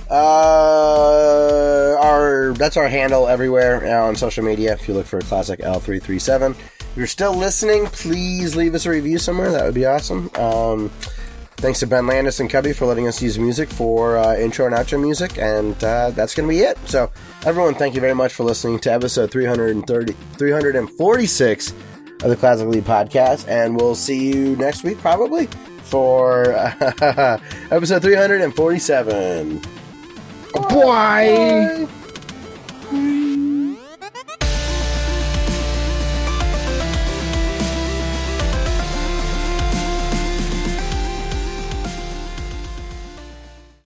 Uh, our that's our handle everywhere uh, on social media. If you look for classic L three three seven, if you're still listening, please leave us a review somewhere. That would be awesome. Um, Thanks to Ben Landis and Cubby for letting us use music for uh, intro and outro music, and uh, that's going to be it. So, everyone, thank you very much for listening to episode 330, 346 of the Classic Elite Podcast, and we'll see you next week probably for uh, episode 347. Bye. Bye. Bye.